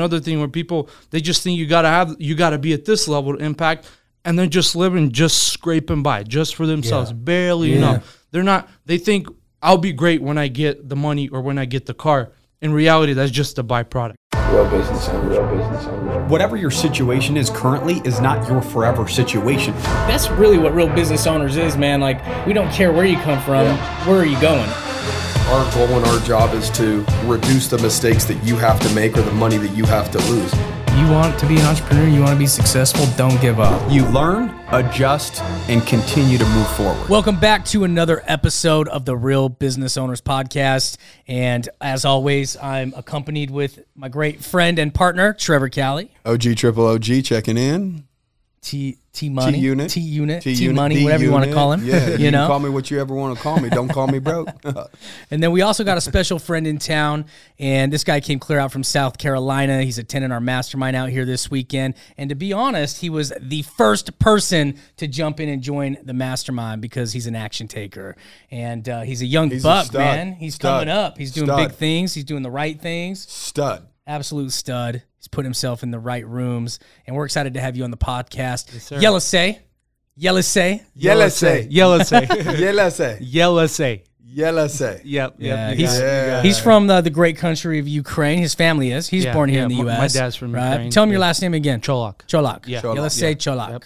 another thing where people they just think you gotta have you gotta be at this level to impact, and they're just living just scraping by just for themselves, barely Yeah. enough. They're not. They think I'll be great when I get the money or when I get the car. In reality, that's just a byproduct. Real business owner, real business owner. Whatever your situation is currently is not your forever situation. That's really what real business owners is, man. Like, we don't care where you come from, where are you going? Our goal and our job is to reduce the mistakes that you have to make or the money that you have to lose. You want to be an entrepreneur, you want to be successful, don't give up. You learn, adjust, and continue to move forward. Welcome back to another episode of the Real Business Owners Podcast. And as always, I'm accompanied with my great friend and partner, Trevor Calley. OG triple OG checking in. T T Money, T-Unit. T Unit, T T-Unit, Money, whatever you want to call him. Yeah, you, you can know. call me what you ever want to call me. Don't call me broke. And then we also got a special friend in town, and this guy came clear out from South Carolina. He's attending our mastermind out here this weekend. And to be honest, he was the first person to jump in and join the mastermind because he's an action taker. And uh, he's a young He's buck, stud. man. He's Stud. coming up. He's doing Stud. big things. He's doing the right things. Stud. Absolute stud. He's put himself in the right rooms. And we're excited to have you on the podcast. Yellow say. Yellow say. Yellow say. Yellow say. Yellow say. Yellow say. Yellow say. Yep. Yeah, yep. he's Yeah. he's from the, the great country of Ukraine. His family is. He's Yeah, born here yeah, in the my- U.S. my dad's from right? Ukraine, Tell him your last name again. Cholak. Cholak. Yeah. Yeah. Let's say Cholak. Yep.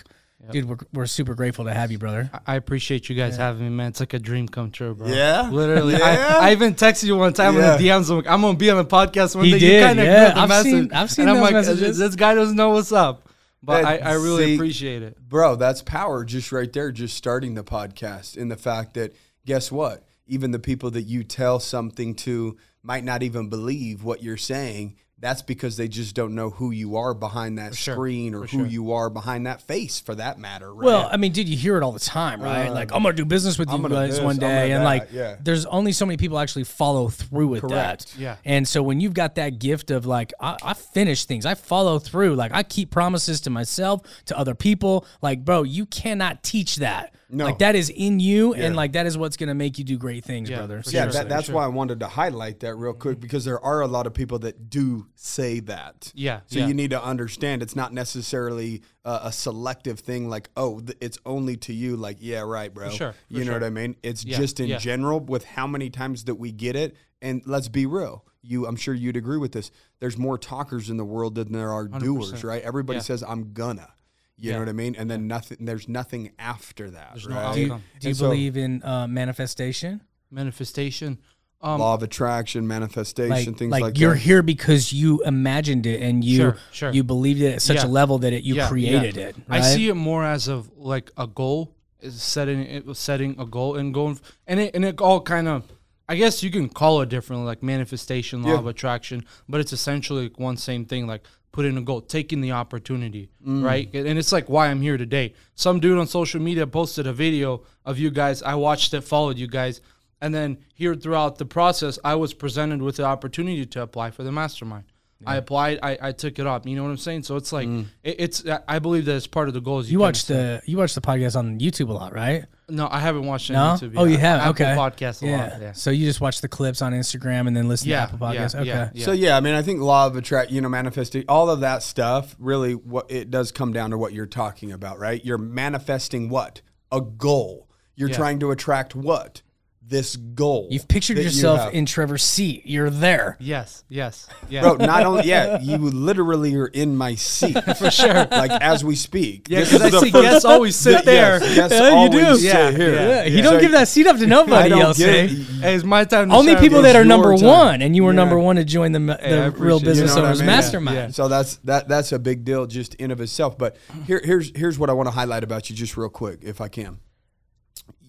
Dude, we're, we're super grateful to have you, brother. I appreciate you guys having me, man. It's like a dream come true, bro. Yeah? literally. Yeah? I, I even texted you one time Yeah. in the DMs. I'm, like, I'm gonna be on the podcast one He day. did, you kind of yeah. the I've message, seen- I've seen and I'm those like, messages. this guy doesn't know what's up, but I, I really see- appreciate it. Bro, that's power just right there, just starting the podcast. In the fact that, guess what? Even the people that you tell something to might not even believe what you're saying. That's because they just don't know who you are behind that sure. screen or For who sure. you are behind that face for that matter. Right? Well, I mean, dude, you hear it all the time, right? like, I'm gonna do business with Uh, I'm you guys this, one day, and that, like, yeah. there's only so many people actually follow through with Correct. that. Yeah. And so when you've got that gift of like, I, I finish things, I follow through, like I keep promises to myself, to other people. Like, bro, you cannot teach that. No. Like that is in you, and like that is what's gonna make you do great things, Yeah, brother. yeah, sure, that, that's sure. why I wanted to highlight that real quick because there are a lot of people that do say that. Yeah, So yeah. you need to understand it's not necessarily uh, a selective thing like, oh, th- it's only to you. Like, yeah, right, bro. sure, for you know sure. what I mean? It's Yeah, just in yeah. general with how many times that we get it. And let's be real. You, I'm sure you'd agree with this. There's more talkers in the world than there are doers, right? Everybody Yeah. says, I'm gonna. You Yeah. know what I mean? And then nothing. There's nothing after that. There's no right? Do you, do you so- believe in uh, manifestation? Manifestation. Um, law of attraction, manifestation, Like, things like, like, you're that. here because you imagined it and you Sure, sure. you believed it at such Yeah. a level that it you Yeah, created yeah. it. I see it more as of like a goal, is setting it was setting a goal and going, and it and it all kind of, I guess you can call it differently, like manifestation, law Yeah. of attraction, but it's essentially like one same thing, like putting a goal, taking the opportunity, Mm. right? And it's like why I'm here today. Some dude on social media posted a video of you guys. I watched it, followed you guys. And then here throughout the process, I was presented with the opportunity to apply for the mastermind. I applied. I, I took it up. You know what I'm saying? So it's like it, it's. I believe that it's part of the goals. Mm. You kinda watch the you watch the podcast on YouTube a lot, right? No, I haven't watched any No. YouTube. Oh, you have. Apple Okay. Podcast a yeah. lot. Yeah. So you just watch the clips on Instagram and then listen Yeah, to Apple yeah, Podcasts. okay. yeah, yeah. So yeah, I mean, I think law of attract, you know, manifesting, all of that stuff. Really, what it does come down to what you're talking about, right? You're manifesting what a goal. You're Yeah. trying to attract what this goal. You've pictured that you yourself in Trevor's seat. You're there. Yes. Yes. Yeah. Bro, not only yeah, you literally are in my seat for sure. like as we speak. Yeah, This because I the see first- guests always sit the- there. Yes, yes Yeah, you do. sit Yeah, here. yeah, Yeah, you yeah. don't So give that seat up to nobody don't else. get eh? Hey, it's my time. To Only people that are number time. one, and you were Yeah. number one to join the, I the Real. Business You know what I Owners mean? Mastermind. Yeah. So that's that that's a big deal just in of itself. But here here's here's what I want to highlight about you just real quick, if I can.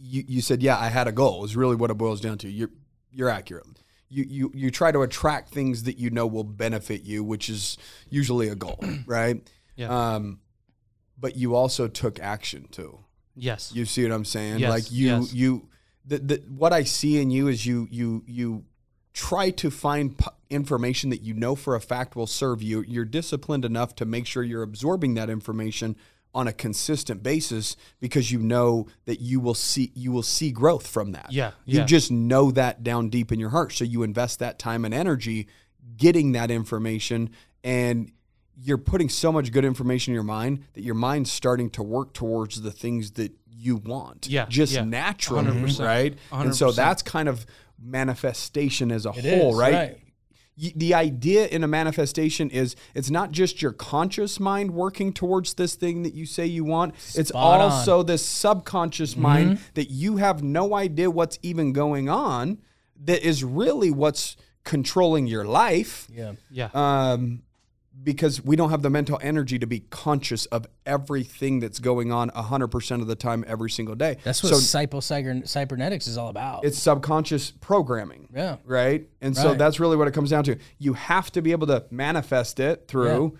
You you said, yeah, I had a goal, is really what it boils down to. You're you're accurate. You, you you try to attract things that you know will benefit you, which is usually a goal, right? Yeah. Um, but you also took action too. Yes. You see what I'm saying? Yes, like you yes. you the, the what I see in you is you you you try to find p- information that you know for a fact will serve you. You're disciplined enough to make sure you're absorbing that information on a consistent basis because you know that you will see you will see growth from that. Yeah, You just know that down deep in your heart. So you invest that time and energy getting that information and you're putting so much good information in your mind that your mind's starting to work towards the things that you want. Yeah, just yeah. naturally, 100%. right? And so that's kind of manifestation as a It whole, is, right? right. Y- The idea in a manifestation is it's not just your conscious mind working towards this thing that you say you want. it's Spot on. also this subconscious mind that you have no idea what's even going on that is really what's controlling your life Yeah. Yeah. um, because we don't have the mental energy to be conscious of everything that's going on 100% of the time every single day. That's what so cyber is all about. it's subconscious programming. Yeah. Right? And so that's really what it comes down to. You have to be able to manifest it through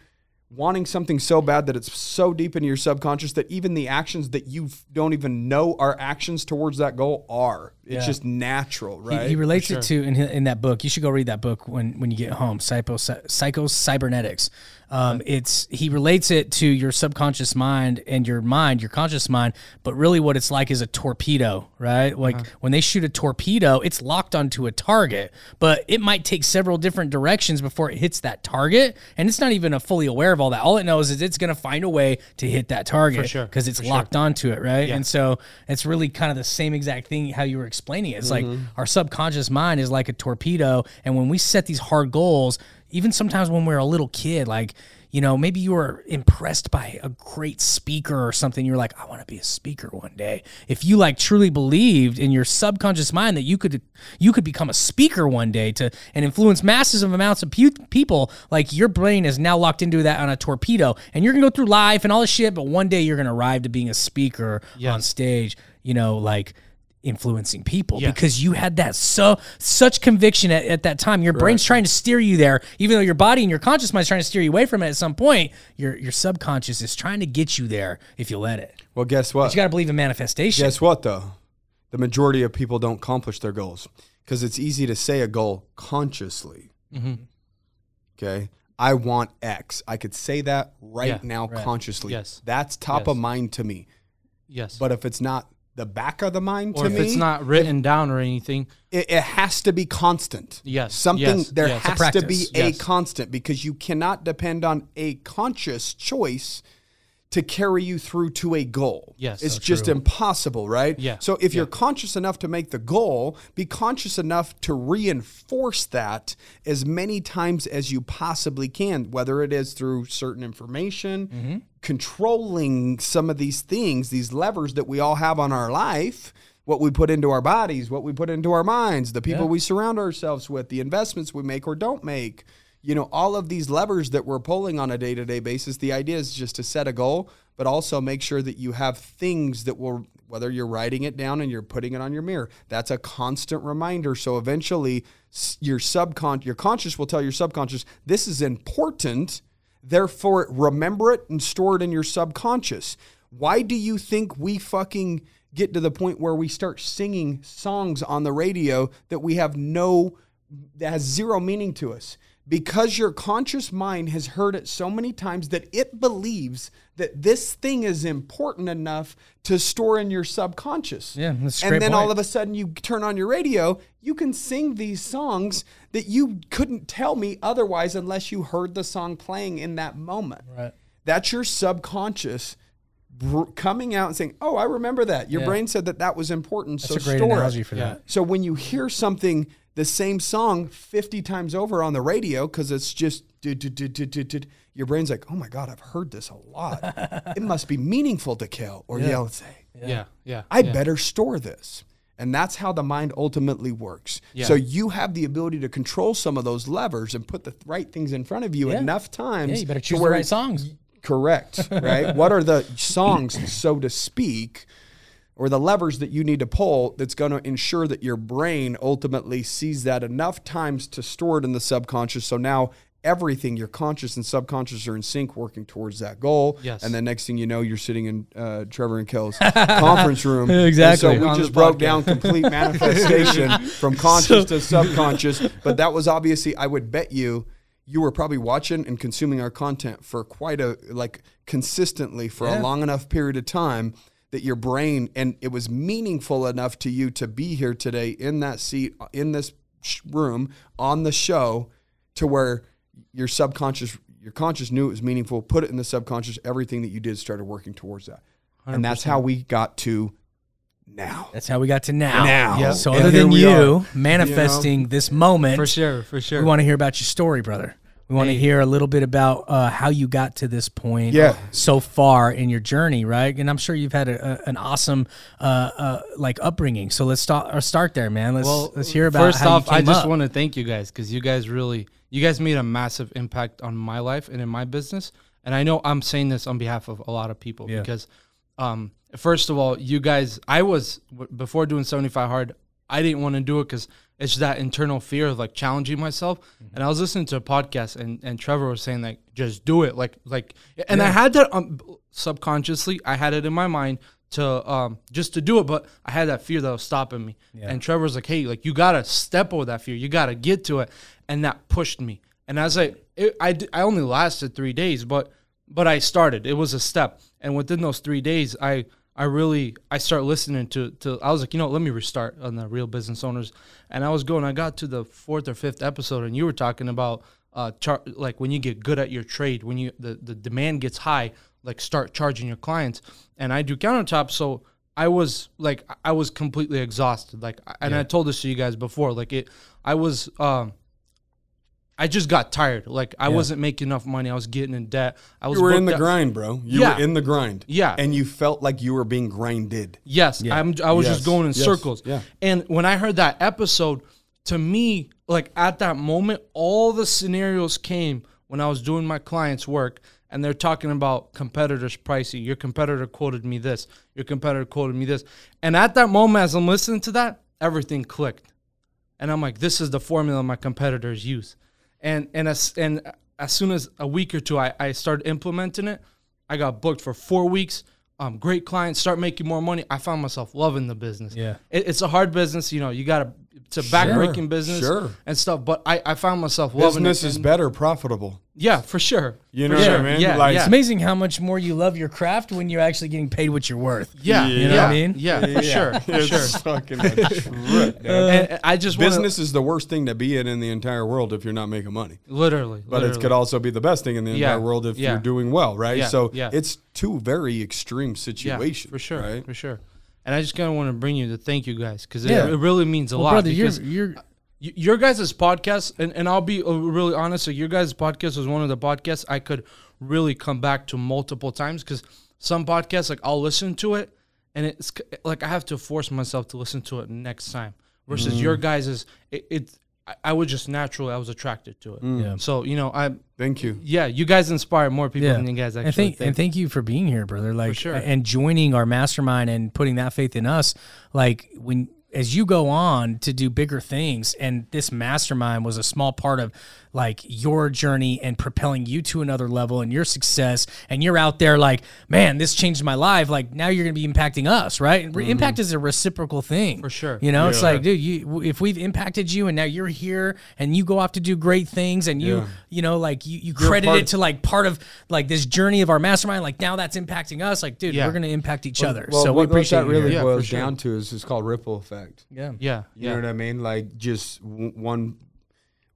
wanting something so bad that it's so deep into your subconscious that even the actions that you don't even know are actions towards that goal are. It's Yeah. just natural, right? He, relates it to in, in that book. You should go read that book when, when you get home. Psycho Psycho Cybernetics. Um, it's he relates it to your subconscious mind and your mind, your conscious mind. But really, what it's like is a torpedo, right? Like when they shoot a torpedo, it's locked onto a target, but it might take several different directions before it hits that target, and it's not even a fully aware of all that. All it knows is it's going to find a way to hit that target sure, because it's locked onto it, right? And so it's really kind of the same exact thing how you were explaining it. It's like our subconscious mind is like a torpedo, and when we set these hard goals, even sometimes when we're a little kid, like you know, maybe you were impressed by a great speaker or something. You're like, I want to be a speaker one day. If you like truly believed in your subconscious mind that you could you could become a speaker one day to and influence masses of amounts of pu- people, like your brain is now locked into that on a torpedo, and you're gonna go through life and all this shit. But one day you're gonna arrive to being a speaker on stage. You know, like influencing people because you had that so such conviction at, at that time. Your brain's trying to steer you there, even though your body and your conscious mind's trying to steer you away from it at some point. Your your subconscious is trying to get you there if you let it. well, guess what? You got to believe in manifestation. Guess what, though? The majority of people don't accomplish their goals because it's easy to say a goal consciously. Mm-hmm. Okay. I want X. I could say that right Yeah, now consciously. Yes. That's top Yes. of mind to me. yes. But if it's not the back of the mind or to if me, it's not written down or anything, it, it has to be constant. Yes, Something, yes, there yes. has to be practice. a Yes. constant because you cannot depend on a conscious choice to carry you through to a goal. Yes. It's So just impossible, right? Yeah. So if you're conscious enough to make the goal, be conscious enough to reinforce that as many times as you possibly can, whether it is through certain information, Mm-hmm. controlling some of these things, these levers that we all have on our life, what we put into our bodies, what we put into our minds, the people we surround ourselves with, the investments we make or don't make. You know, all of these levers that we're pulling on a day to day basis, the idea is just to set a goal, but also make sure that you have things that will, whether you're writing it down and you're putting it on your mirror, that's a constant reminder. So eventually, your subcon, your conscious will tell your subconscious, this is important. Therefore, remember it and store it in your subconscious. Why do you think we fucking get to the point where we start singing songs on the radio that we have no, that has zero meaning to us? Because your conscious mind has heard it so many times that it believes that this thing is important enough to store in your subconscious. Yeah, that's a and then point. all of a sudden you turn on your radio, you can sing these songs that you couldn't tell me otherwise unless you heard the song playing in that moment. Right. That's your subconscious br- coming out and saying, "Oh, I remember that. Your Yeah. brain said that that was important, That's so a great store analogy it." for Yeah. that. So when you hear something, the same song 50 times over on the radio, because it's just, your brain's like, oh my God, I've heard this a lot. it must be meaningful to Kel or yell say. yeah, yeah. I yeah. better store this. And that's how the mind ultimately works. Yeah. So you have the ability to control some of those levers and put the right things in front of you Yeah. enough times. Yeah, you better choose the right songs. Correct, right? what are the songs, so to speak, or the levers that you need to pull that's going to ensure that your brain ultimately sees that enough times to store it in the subconscious? So now everything, your conscious and subconscious are in sync working towards that goal. Yes. And then next thing you know, you're sitting in uh, Trevor and Kel's conference room. And Exactly. so we On just broke podcast. down complete manifestation from conscious to subconscious. But that was obviously, I would bet you, you were probably watching and consuming our content for quite a like consistently for Yeah. a long enough period of time that your brain and it was meaningful enough to you to be here today in that seat in this room on the show to where your subconscious your conscious knew it was meaningful, put it in the subconscious. Everything that you did started working towards that, and that's how we got to now. That's how we got to now. Now. Yep. So And other here than we you are. manifesting this moment, For sure, for sure. we want to hear about your story, brother. We want to hear a little bit about uh, how you got to this point Yeah. so far in your journey, right? And I'm sure you've had a, a, an awesome uh, uh, like upbringing. So let's start or start there, man. Let's let's hear about First off, I just want to thank you guys because you guys really, you guys made a massive impact on my life and in my business. And I know I'm saying this on behalf of a lot of people Yeah. because, um, first of all, you guys, I was before doing 75 hard, I didn't want to do it because it's that internal fear of like challenging myself. Mm-hmm. And I was listening to a podcast and, and Trevor was saying like, just do it. Like, like, and I had that um, subconsciously, I had it in my mind to um just to do it but i had that fear that was stopping me. And trevor's like hey like you gotta step over that fear. You gotta get to it. And that pushed me. And as i it, I, d- I only lasted three days but but i started. It was a step. And within those three days i i really i start listening to to i was like you know let me restart on the real business owners. And i was going i got to the fourth or fifth episode and you were talking about uh char- like when you get good at your trade when you the, the demand gets high like start charging your clients. And i do countertops so i was like i was completely exhausted. Like and i told this to you guys before like it i was um i just got tired like i wasn't making enough money i was getting in debt i was You were in the out- grind, bro. You Yeah. were in the grind. Yeah. And you felt like you were being grinded. Yes, I'm, I was Yes. just going in Yes. circles. Yeah. And when I heard that episode, to me, like at that moment, all the scenarios came when I was doing my clients' work and they're talking about competitors' pricing. Your competitor quoted me this. Your competitor quoted me this. And at that moment, as I'm listening to that, everything clicked. And I'm like, this is the formula my competitors use. And and as and as soon as a week or two I, I started implementing it, I got booked for four weeks. Um, great clients, start making more money. I found myself loving the business. Yeah. it, it's a hard business. You know, you got to it's a backbreaking business sure. and stuff. But I, I found myself loving Business it. is better profitable. yeah, for sure. You For know what I mean? Yeah, Like- yeah. It's amazing how much more you love your craft when you're actually getting paid what you're worth. Yeah, You know what I mean? Yeah, for sure, for sure. Fucking a trip, dude. and I just wanna- Business is the worst thing to be in in the entire world if you're not making money. literally, But it could also be the best thing in the Yeah, entire world if yeah. you're doing well, right? Yeah, so yeah. it's two very extreme situations. Yeah, for sure, Right? for sure. And I just kind of want to bring you to thank you guys because Yeah. it, it really means a Well, lot. brother, you're because you're your guys' podcast, and, and I'll be uh, really honest, your guys' podcast was one of the podcasts I could really come back to multiple times because some podcasts, like I'll listen to it, and it's like I have to force myself to listen to it next time. Versus Mm. your guys' it, it I, I was just naturally I was attracted to it. Mm. Yeah. So you know I Thank you. yeah you guys inspire more people yeah. than you guys actually and thank, think. and thank you for being here, brother. Like sure. and joining our mastermind and putting that faith in us. Like when as you go on to do bigger things, and this mastermind was a small part of like your journey and propelling you to another level and your success. And you're out there like, man, this changed my life. Like now you're gonna be impacting us, right? Re- mm-hmm. Impact is a reciprocal thing For sure. You know, it's like, dude, you if we've impacted you and now you're here and you go off to do great things and you Yeah. you know like you, you credit it to like part of like this journey of our mastermind like now that's impacting us like dude Yeah. we're gonna impact each other Well, so we what, what appreciate that really here. Yeah, boils sure. down to is it's called ripple effect. Yeah. Yeah You yeah. know what I mean? Like just w- one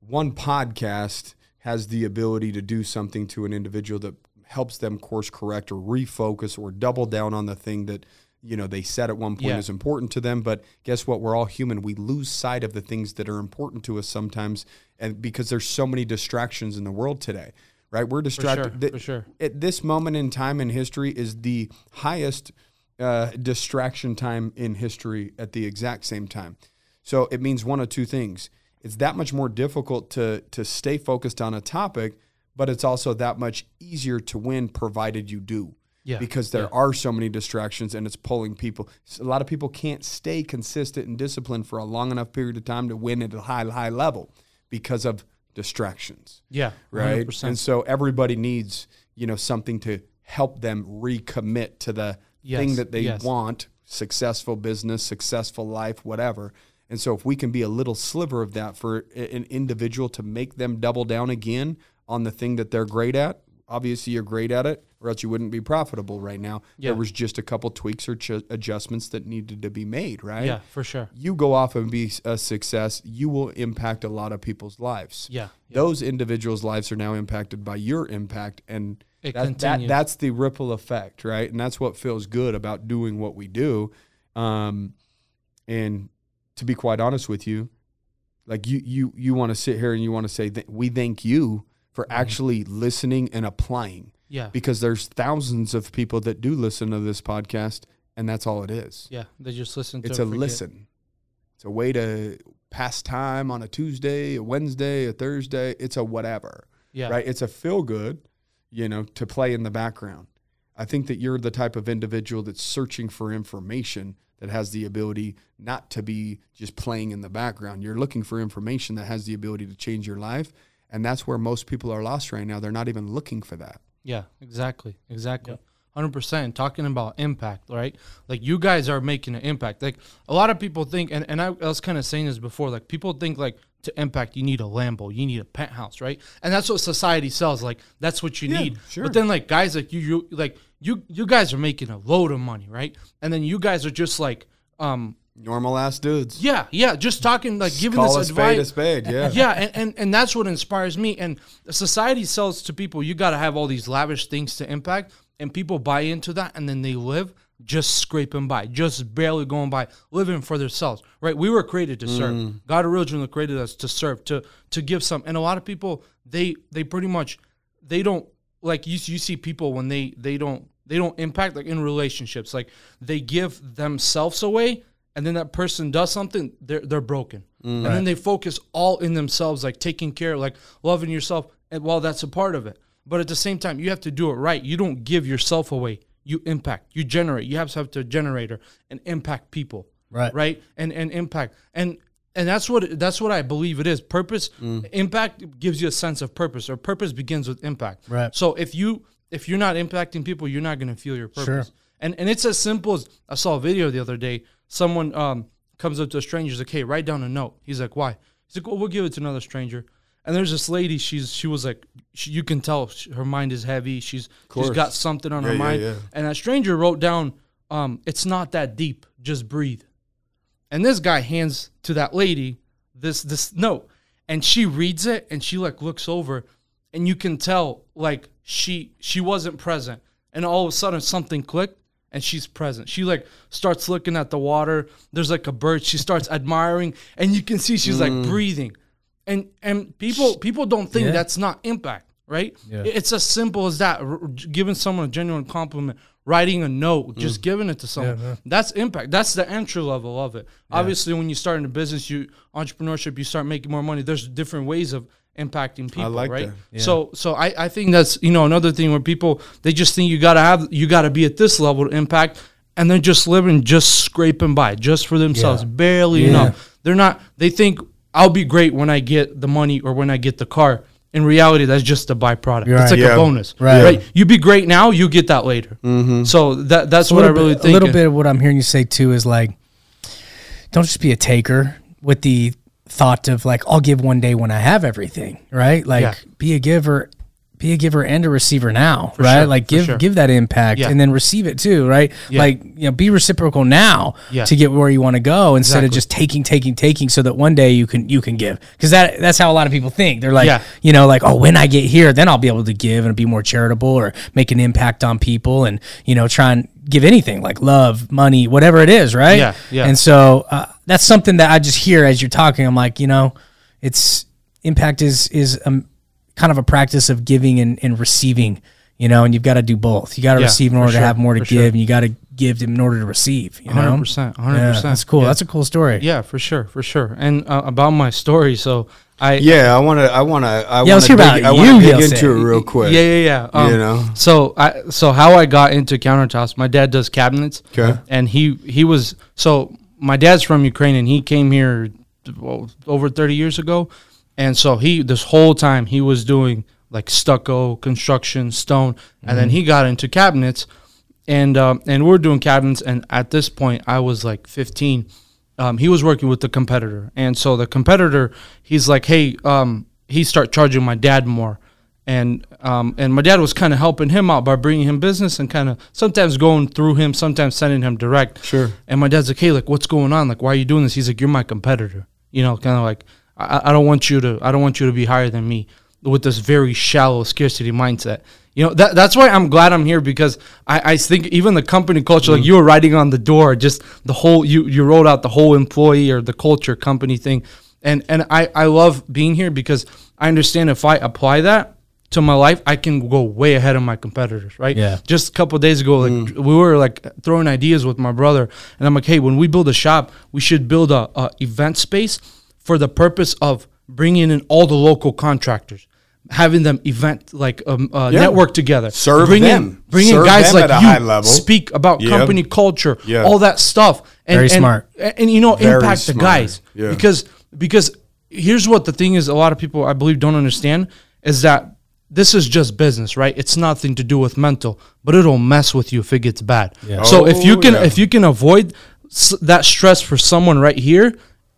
one podcast has the ability to do something to an individual that helps them course correct or refocus or double down on the thing that you know they said at one point Yeah. is important to them. But guess what? We're all human. We lose sight of the things that are important to us sometimes and because there's so many distractions in the world today right? We're distracted sure, Th- for sure. at this moment in time in history is the highest uh, distraction time in history at the exact same time. So it means one of two things. It's that much more difficult to to stay focused on a topic, but it's also that much easier to win provided you do. Yeah, Because there are so many distractions and it's pulling people. A lot of people can't stay consistent and disciplined for a long enough period of time to win at a high high level because of distractions yeah right? 100%. And so everybody needs, you know, something to help them recommit to the Yes, thing that they yes. want, successful business, successful life, whatever. And so if we can be a little sliver of that for an individual to make them double down again on the thing that they're great at, obviously you're great at it, or else you wouldn't be profitable right now. Yeah. There was just a couple tweaks or ch- adjustments that needed to be made, right? Yeah, for sure. You go off and be a success, you will impact a lot of people's lives. Yeah. yeah. Those individuals' lives are now impacted by your impact, and It that, that that's the ripple effect, right? And that's what feels good about doing what we do. Um, and to be quite honest with you, like you you you want to sit here and you want to say that we thank you for Mm-hmm. actually listening and applying Yeah. because there's thousands of people that do listen to this podcast and that's all it is. Yeah. They just listen to It's a forget. listen. It's a way to pass time on a Tuesday, a Wednesday, a Thursday. It's a whatever, Yeah. right? It's a feel good, you know, to play in the background. I think that you're the type of individual that's searching for information that has the ability not to be just playing in the background. You're looking for information that has the ability to change your life. And that's where most people are lost right now. They're not even looking for that. Yeah, exactly. Exactly. 100% talking about impact, right? Like you guys are making an impact. Like a lot of people think, and, and I, I was kind of saying this before, like people think like to impact, you need a Lambo, you need a penthouse, right? And that's what society sells. Like that's what you need. sure. But then like guys like you, you like you, you guys are making a load of money, right? And then you guys are just like, um, Normal ass dudes. yeah, yeah, just talking like giving Call a this spade a spade. Yeah. yeah, and, and and that's what inspires me. And society sells to people you got to have all these lavish things to impact, and people buy into that, and then they live just scraping by, just barely going by, living for themselves. Right? We were created to serve. Mm. God originally created us to serve, to to give some. And a lot of people they they pretty much they don't like you. You see people when they they don't they don't impact like in relationships, like they give themselves away and then that person does something, they're they're broken, mm. and then they focus all in themselves, like taking care, like loving yourself. And while that's a part of it, but at the same time, you have to do it right. You don't give yourself away. You impact. You generate. You have to have to generator and impact people. Right. Right. And and impact and. And that's what that's what I believe it is. Purpose, impact gives you a sense of purpose, or purpose begins with impact. Right. So if you if you're not impacting people, you're not going to feel your purpose. Sure. And and it's as simple as I saw a video the other day. Someone um, comes up to a stranger, he's like, "Hey, write down a note." He's like, "Why?" He's like, "Well, we'll give it to another stranger." And there's this lady. She's she was like, she, you can tell she, her mind is heavy. She's she's got something on Yeah, her yeah, mind. yeah. And that stranger wrote down, um, "It's not that deep. Just breathe." And this guy hands to that lady this this note, and she reads it, and she like looks over, and you can tell like she she wasn't present, and all of a sudden something clicked, and she's present. She like starts looking at the water. There's like a bird. She starts admiring, and you can see she's like breathing, and and people people don't think Yeah. that's not impact, right? Yeah. It's as simple as that. R- giving someone a genuine compliment, writing a note, just giving it to someone. That's impact. That's the entry level of it. Obviously, when you start in a business, you entrepreneurship, you start making more money. There's different ways of impacting people, like right? So, so I, I think that's you know another thing where people they just think you gotta have you gotta be at this level to impact, and they're just living just scraping by just for themselves, Yeah. barely Yeah. enough. They're not. They think I'll be great when I get the money or when I get the car. In reality, that's just a byproduct. You're It's like Yeah. a bonus, Right. right? You be great now, you get that later. Mm-hmm. So that that's a what I really bit, think. A little bit of what I'm hearing you say too is like, don't just be a taker with the thought of like, I'll give one day when I have everything, right? Like, Yeah. be a giver, be a giver and a receiver now, right? sure, like, give sure. give that impact Yeah. and then receive it too, right? Yeah. Like, you know, be reciprocal now Yeah. to get where you want to go instead of just taking, taking, taking, so that one day you can you can give because that that's how a lot of people think. They're like, you know, like, oh, when I get here, then I'll be able to give and be more charitable or make an impact on people and, you know, try and give anything like love, money, whatever it is, right? Yeah, yeah. And so uh, that's something that I just hear as you're talking. I'm like, you know, it's impact is, is um, kind of a practice of giving and, and receiving, you know, and you've got to do both. You got to Yeah, receive in for order to have more to give sure. and you got to give in order to receive, you know? 100%, 100%. Yeah, that's cool. Yeah. That's a cool story. Yeah, for sure, for sure. And uh, about my story, so I Yeah, I want to. I want to. I Yeah, let's want to hear dig, about I wanna you, dig Gilson. into it real quick. Yeah, yeah, yeah. Um, You know? So I so how I got into countertops. My dad does cabinets. 'Kay. And he he was so my dad's from Ukraine and he came here well, over 30 years ago. And so he this whole time he was doing like stucco, construction, stone, and then he got into cabinets and um, and we're doing cabinets and at this point I was like 15 um, he was working with the competitor and so the competitor he's like hey um, he start charging my dad more and um, and my dad was kind of helping him out by bringing him business and kind of sometimes going through him, sometimes sending him direct. Sure. And my dad's like, "Hey, like, what's going on? Like, why are you doing this?" He's like, "You're my competitor." You know, kind of like, I, I don't want you to, I don't want you to be higher than me with this very shallow scarcity mindset. You know, that, that's why I'm glad I'm here because I, I think even the company culture, like mm. you were writing on the door, just the whole, you, you wrote out the whole employee or the culture company thing. And, and I, I love being here because I understand if I apply that to my life, I can go way ahead of my competitors, right? Yeah. Just a couple of days ago, like mm. we were like throwing ideas with my brother, and I'm like, hey, when we build a shop, we should build a, a event space for the purpose of bringing in all the local contractors, having them event like um, uh, Yeah. network together, Serve bring them. in, bring in Serve guys them like at a you, high level. speak about Yep. company culture, Yeah. all that stuff, and, Very and- smart. and, you know Very impact the guys Yeah. because because here's what the thing is a lot of people i believe don't understand is that this is just business right it's nothing to do with mental but it'll mess with you if it gets bad so if you Oh, can yeah. if you can avoid s- that stress for someone right here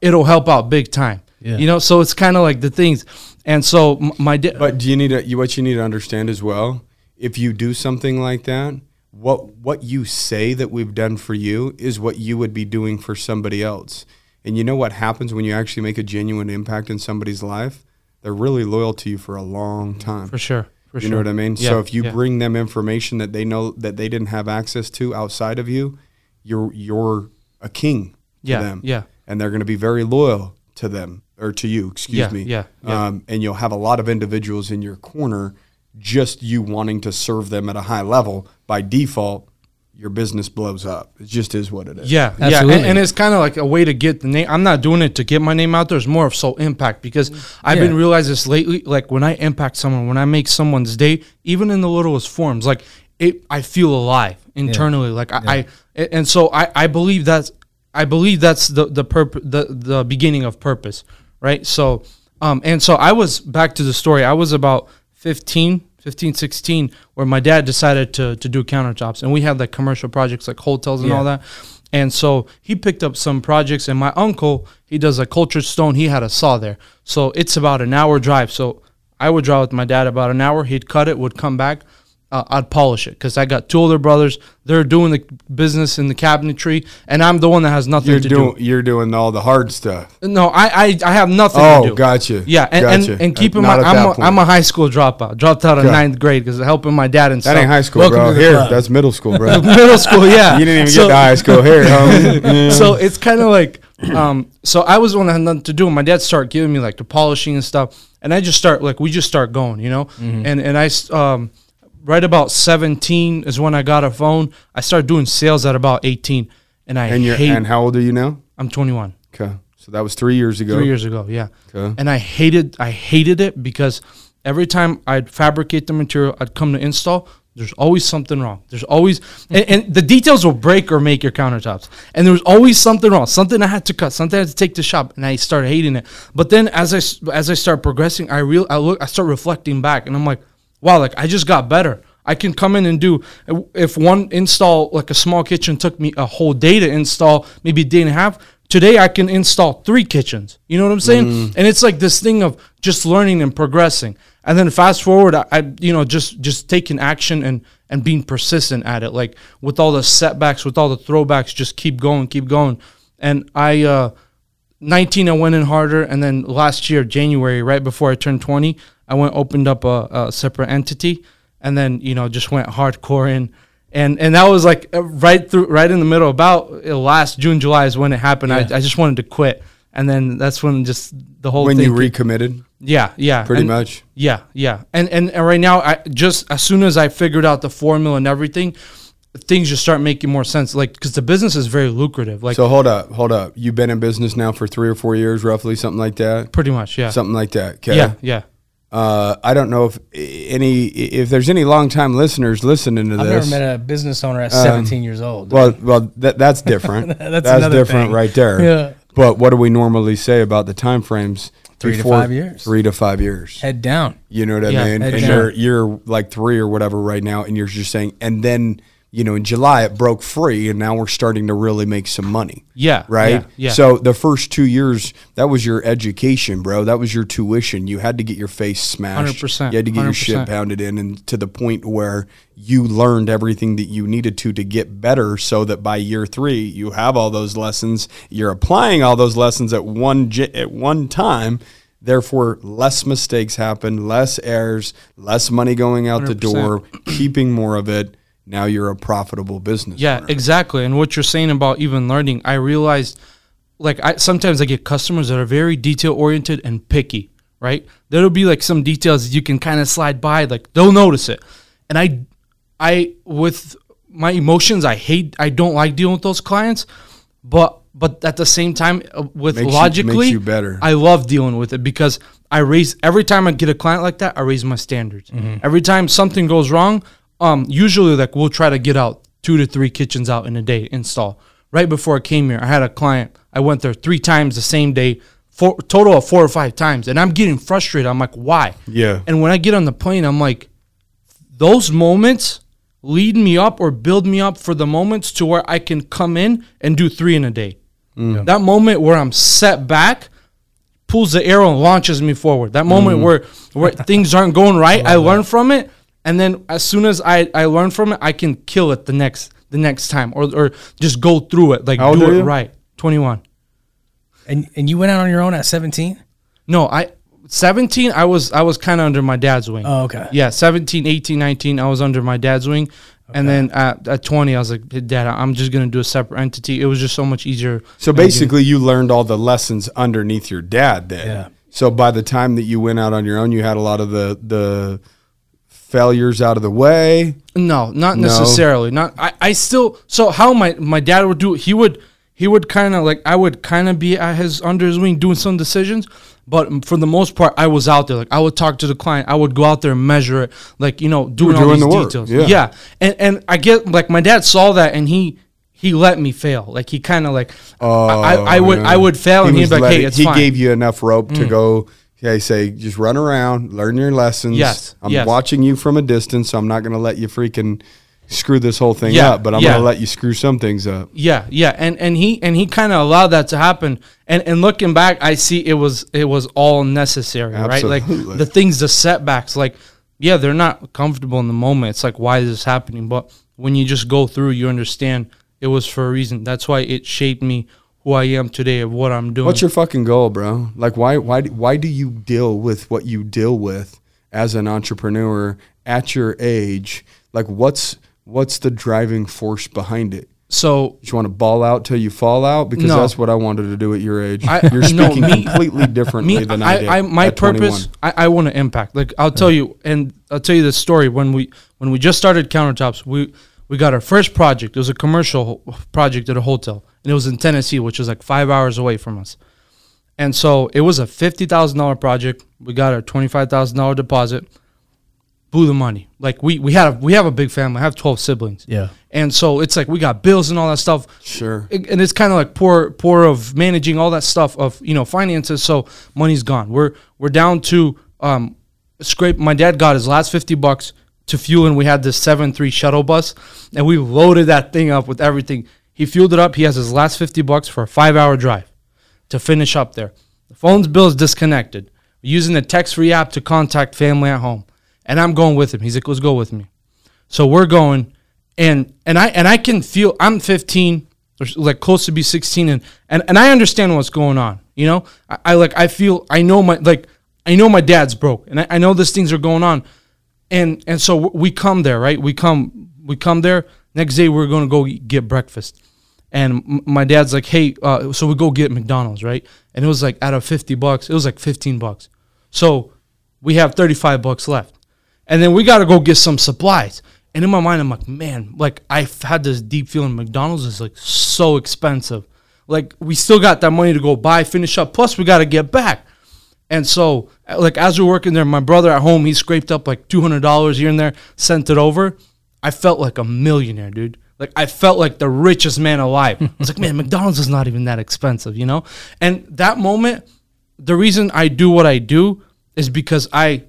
it'll help out big time Yeah. you know so it's kind of like the things and so my da- But do you need to, you, what you need to understand as well? If you do something like that, what what you say that we've done for you is what you would be doing for somebody else. And you know what happens when you actually make a genuine impact in somebody's life? They're really loyal to you for a long time. for sure for sure. you sure know what I mean? Yeah, so if you yeah. bring them information that they know that they didn't have access to outside of you, you're you're a king to Yeah, them. yeah. And they're going to be very loyal to them or to you, excuse Yeah, me. yeah, yeah. Um, and you'll have a lot of individuals in your corner just you wanting to serve them at a high level by default your business blows up. It just is what it is. Yeah, yeah, and, and it's kind of like a way to get the name. I'm not doing it to get my name out there. It's more of so impact because I've been realizing this lately. Like when I impact someone, when I make someone's day, even in the littlest forms, like it, I feel alive internally. Like I, I, and so I, I believe that's, I believe that's the the purpose, the the beginning of purpose, right? So, um, and so I was back to the story. I was about 15, 15, 16, where my dad decided to to do countertops, and we had like commercial projects like hotels and Yeah. all that. And so he picked up some projects, and my uncle, he does a cultured stone. He had a saw there, so it's about an hour drive. So I would drive with my dad about an hour. He'd cut it, would come back. Uh, I'd polish it because I got two older brothers. They're doing the business in the cabinetry, and I'm the one that has nothing You're to doing do. you're doing all the hard stuff. No, I, I I have nothing to Oh, do. gotcha. Yeah, and, Gotcha. and, and keep in mind, I'm a. I'm a high school dropout. Dropped out of Okay. ninth grade because helping my dad and stuff. That stuff. ain't high school, Welcome bro. Here, club. that's middle school, bro. Middle school, yeah. You didn't even So- get to high school here, homie. so it's kind of like um so i was the one that had nothing to do my dad started giving me like the polishing and stuff and i just start like we just start going you know Mm-hmm. and and i um right about 17 is when i got a phone i started doing sales at about 18 and i And you're hate and how old are you now? i'm 21 Okay. So that was three years ago. three years ago yeah Okay. and i hated i hated it because every time i'd fabricate the material i'd come to install there's always something wrong there's always hmm. and, and the details will break or make your countertops and there was always something wrong something i had to cut something i had to take to shop and i started hating it but then as I as i start progressing i real i look i start reflecting back and i'm like wow like i just got better I can come in and do if one install like a small kitchen took me a whole day to install, maybe a day and a half. Today I can install three kitchens. You know what I'm saying? And it's like this thing of just learning and progressing. And then fast forward, I, I you know just just taking action and and being persistent at it. Like with all the setbacks, with all the throwbacks, just keep going, keep going. And I. uh 19 i went in harder and then last year january right before i turned 20 i went opened up a, a separate entity and then you know just went hardcore in. And and that was like right through right in the middle about uh, last june july is when it happened. I, I just wanted to quit. And then that's when just the whole when you recommitted, yeah yeah. Pretty And- much. yeah yeah. And, and and right now i just as soon as i figured out the formula and everything things just start making more sense like because the business is very lucrative like So hold up, hold up. You've been in business now for three or four years, roughly, something like that. pretty much yeah Something like that. Okay. yeah yeah Uh, I don't know if any if there's any longtime listeners listening to this. I've never met a business owner at 17 years old. Well, well, that, that's different. That's that's different thing. right there. Yeah. But what do we normally say about the time frames? Three to five years. Three to five years. Head down. You know what I Yeah, mean? head And down. you're you're like three or whatever right now, and you're just saying, and then you know, in July it broke free, and now we're starting to really make some money. Yeah, Right. yeah, yeah. So the first two years, that was your education, bro. That was your tuition. You had to get your face smashed. 100%, You had to get your shit pounded in, and to the point where you learned everything that you needed to to get better, so that by year three you have all those lessons. You're applying all those lessons at one at one time. Therefore, less mistakes happen, less errors, less money going out the 100%. door, keeping more of it. Now you're a profitable business. Yeah, owner. exactly. And what you're saying about even learning, I realized like I sometimes I get customers that are very detail oriented and picky, right? There'll be like some details you can kind of slide by, like they'll notice it. And I I with my emotions, I hate I don't like dealing with those clients, but but at the same time uh, with Makes you- logically makes you better. I love dealing with it because I raise every time I get a client like that, I raise my standards. Mm-hmm. Every time something goes wrong, um, usually like we'll try to get out two to three kitchens out in a day install. Right before I came here, I had a client. I went there three times the same day, four, total of four or five times, and I'm getting frustrated. I'm like, why? Yeah. And when I get on the plane, I'm like, those moments lead me up or build me up for the moments to where I can come in and do three in a day. That moment where I'm set back pulls the arrow and launches me forward. That moment where where things aren't going right, I learn from it, and then as soon as I I learn from it, I can kill it the next the next time or or just go through it like How do it you? right. Twenty one. And and you went out on your own at 17? No, I 17 I was I was kind of under my dad's wing. Oh, okay. Yeah, 17, 18, 19 I was under my dad's wing. And then at, at 20 I was like, "Hey, "Dad, I'm just going to do a separate entity." It was just so much easier. So basically, you learned all the lessons underneath your dad. Then, Yeah. So by the time that you went out on your own, you had a lot of the the failures out of the way. No, not No. necessarily. Not I, I still so how my my dad would do he would he would kind of like I would kind of be at his under his wing doing some decisions, but for the most part I was out there. Like I would talk to the client, I would go out there and measure it, like you know doing all these the details. yeah. yeah, and and I get like my dad saw that and he he let me fail. Like he kind of like I, I, I would Oh, yeah. I would fail and He he'd be like, letting- hey, it's he fine. Mm. gave you enough rope to go. Okay, say just run around, learn your lessons. Yes, I'm yes. watching you from a distance, so I'm not going to let you freaking screw this whole thing Yeah, up. But I'm yeah. going to let you screw some things up. Yeah, yeah, and and he and he kind of allowed that to happen. And and looking back, I see it was it was all necessary, right? Like the things, the setbacks, like yeah, they're not comfortable in the moment. It's like why is this happening? But when you just go through, you understand it was for a reason. That's why it shaped me who I am today of what I'm doing. What's your fucking goal, bro? Like, why, why, why do you deal with what you deal with as an entrepreneur at your age? Like, what's what's the driving force behind it? so You want to ball out till you fall out because No. that's what I wanted to do at your age. I- You're no, speaking me- completely differently me, than I, did. I, I my at 21. purpose, I, I want to impact. Like I'll tell you, and I'll tell you the story. When we when we just started countertops, we we got our first project. It was a commercial project at a hotel, and it was in Tennessee, which was like five hours away from us. And so it was a fifty thousand dollar project. We got our twenty five thousand dollar deposit. Blew the money. Like we we had a we have a big family. I have twelve siblings. Yeah. And so it's like we got bills and all that stuff Sure. and it's kind of like poor poor of managing all that stuff of you know finances so money's gone we're we're down to um scrape my dad got his last 50 bucks to fuel and we had this 7-3 shuttle bus and we loaded that thing up with everything he fueled it up. He has his last 50 bucks for a five hour drive to finish up there. The phone's bill is disconnected. We're using the text free app to contact family at home. And i'm going with him. He's like let's go with me. So we're going, and and I and I can feel I'm 15 or like close to be 16, and and, and I understand what's going on. You know, I, I like I feel I know my like I know my dad's broke, and I, I know these things are going on, and and so we come there, right? We come we come there. Next day we're gonna go get breakfast, and my dad's like, hey, uh, so we go get McDonald's, right? And it was like out of 50 bucks, it was like 15 bucks. So we have 35 bucks left. And then we got to go get some supplies. And in my mind, I'm like, man, like I've had this deep feeling McDonald's is like so expensive. Like we still got that money to go buy, finish up. Plus, we got to get back. And so, like as we're working there, my brother at home, he scraped up like two hundred dollars here and there, sent it over. I felt like a millionaire, dude. Like I felt like the richest man alive. I was like, man, McDonald's is not even that expensive, you know. And that moment, the reason I do what I do is because I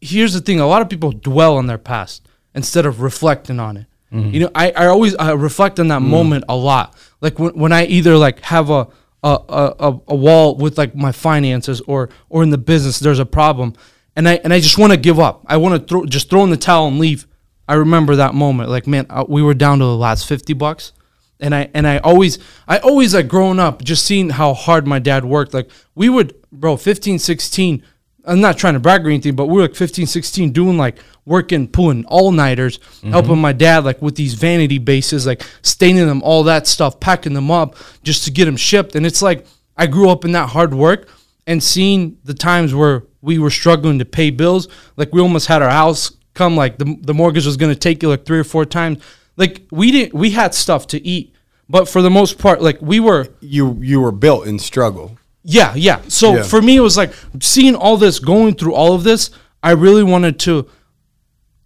here's the thing a lot of people dwell on their past instead of reflecting on it mm-hmm. You know, I, I always I reflect on that mm. moment a lot. Like when, when I either like have a a, a, a- a wall with like my finances or or in the business there's a problem and I and I just want to give up. I want to throw just throw in the towel and leave. I remember that moment. Like man, uh, we were down to the last 50 bucks and I and I always I always like growing up just seeing how hard my dad worked like we would bro 15 16 I'm not trying to brag or anything but we were like 15 16 doing like working pulling all-nighters helping my dad like with these vanity bases like staining them all that stuff packing them up just to get them shipped and it's like I grew up in that hard work and seeing the times where we were struggling to pay bills like we almost had our house come like the, the mortgage was going to take you like three or four times. Like we didn't we had stuff to eat but for the most part like we were You you were built in struggle. yeah yeah. So Yeah. for me it was like seeing all this going through all of this i really wanted to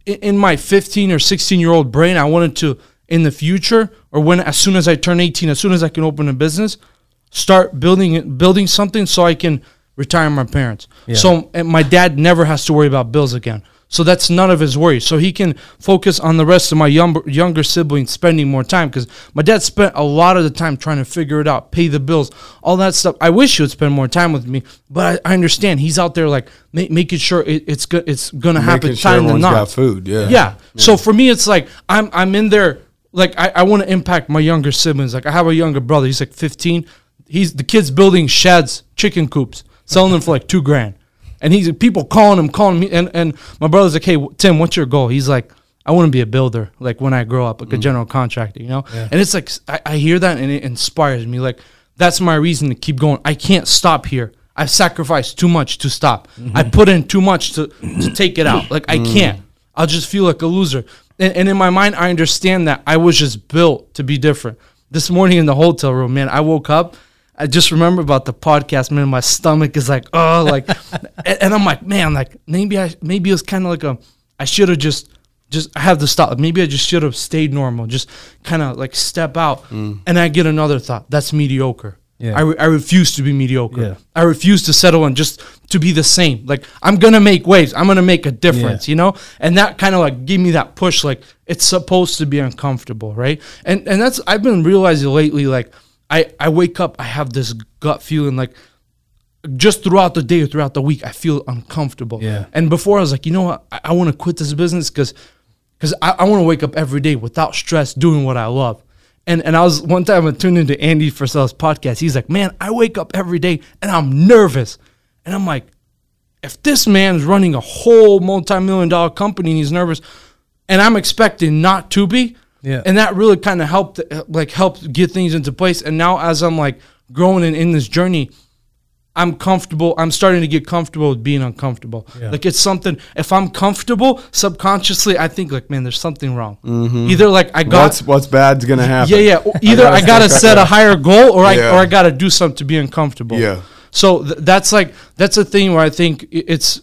in my 15 or 16 year old brain i wanted to in the future or when as soon as i turn 18 as soon as i can open a business start building it- building something so i can retire my parents. So and my dad never has to worry about bills again so that's none of his worries so he can focus on the rest of my younger younger siblings spending more time because my dad spent a lot of the time trying to figure it out pay the bills all that stuff i wish he would spend more time with me but i, I understand he's out there like ma- making sure it, it's go- it's gonna happen Making sure time to not got food. Yeah. yeah. So for me, it's like I'm I'm in there. Like I, I want to impact my younger siblings. Like I have a younger brother. He's like 15. He's the kid's building sheds, chicken coops, selling them for like two grand. And he's people calling him, calling me. And and my brother's like, hey Tim, what's your goal? He's like, I want to be a builder. Like when I grow up, like a mm. general contractor. You know. And it's like I, I hear that and it inspires me. Like that's my reason to keep going. I can't stop here. I've sacrificed too much to stop. Mm-hmm. I put in too much to, to take it out. Like I mm. can't. I'll just feel like a loser. And, and in my mind, I understand that I was just built to be different. This morning in the hotel room, man, I woke up. I just remember about the podcast, man. My stomach is like, oh, like, and, and I'm like, man, like maybe I, maybe it was kind of like a, I should have just, just I have to stop. Maybe I just should have stayed normal, just kind of like step out. Mm. And I get another thought. That's mediocre. Yeah. I, re- I refuse to be mediocre. Yeah. I refuse to settle and just to be the same. Like I'm gonna make waves. I'm gonna make a difference. You know, and that kind of like gave me that push. Like it's supposed to be uncomfortable, right? And and that's I've been realizing lately. Like I I wake up, I have this gut feeling like just throughout the day or throughout the week, I feel uncomfortable. Yeah. And before I was like, you know what, I, I want to quit this business because because I, I want to wake up every day without stress doing what I love. And and I was one time I tuned into Andy Frisella's podcast. He's like, man, I wake up every day and I'm nervous. And I'm like, if this man is running a whole multi-million dollar company and he's nervous, and I'm expecting not to be, Yeah. and that really kind of helped, like helped get things into place. And now as I'm like growing in, in this journey, I'm comfortable. I'm starting to get comfortable with being uncomfortable. Like it's something. If I'm comfortable, subconsciously, I think like, man, there's something wrong. Either like I got Mm-hmm. What's what's bad's gonna happen? yeah, yeah. Either I, gotta gotta set a higher goal, or I or I gotta do something to be uncomfortable. Yeah. So th- that's like that's a thing where I think it's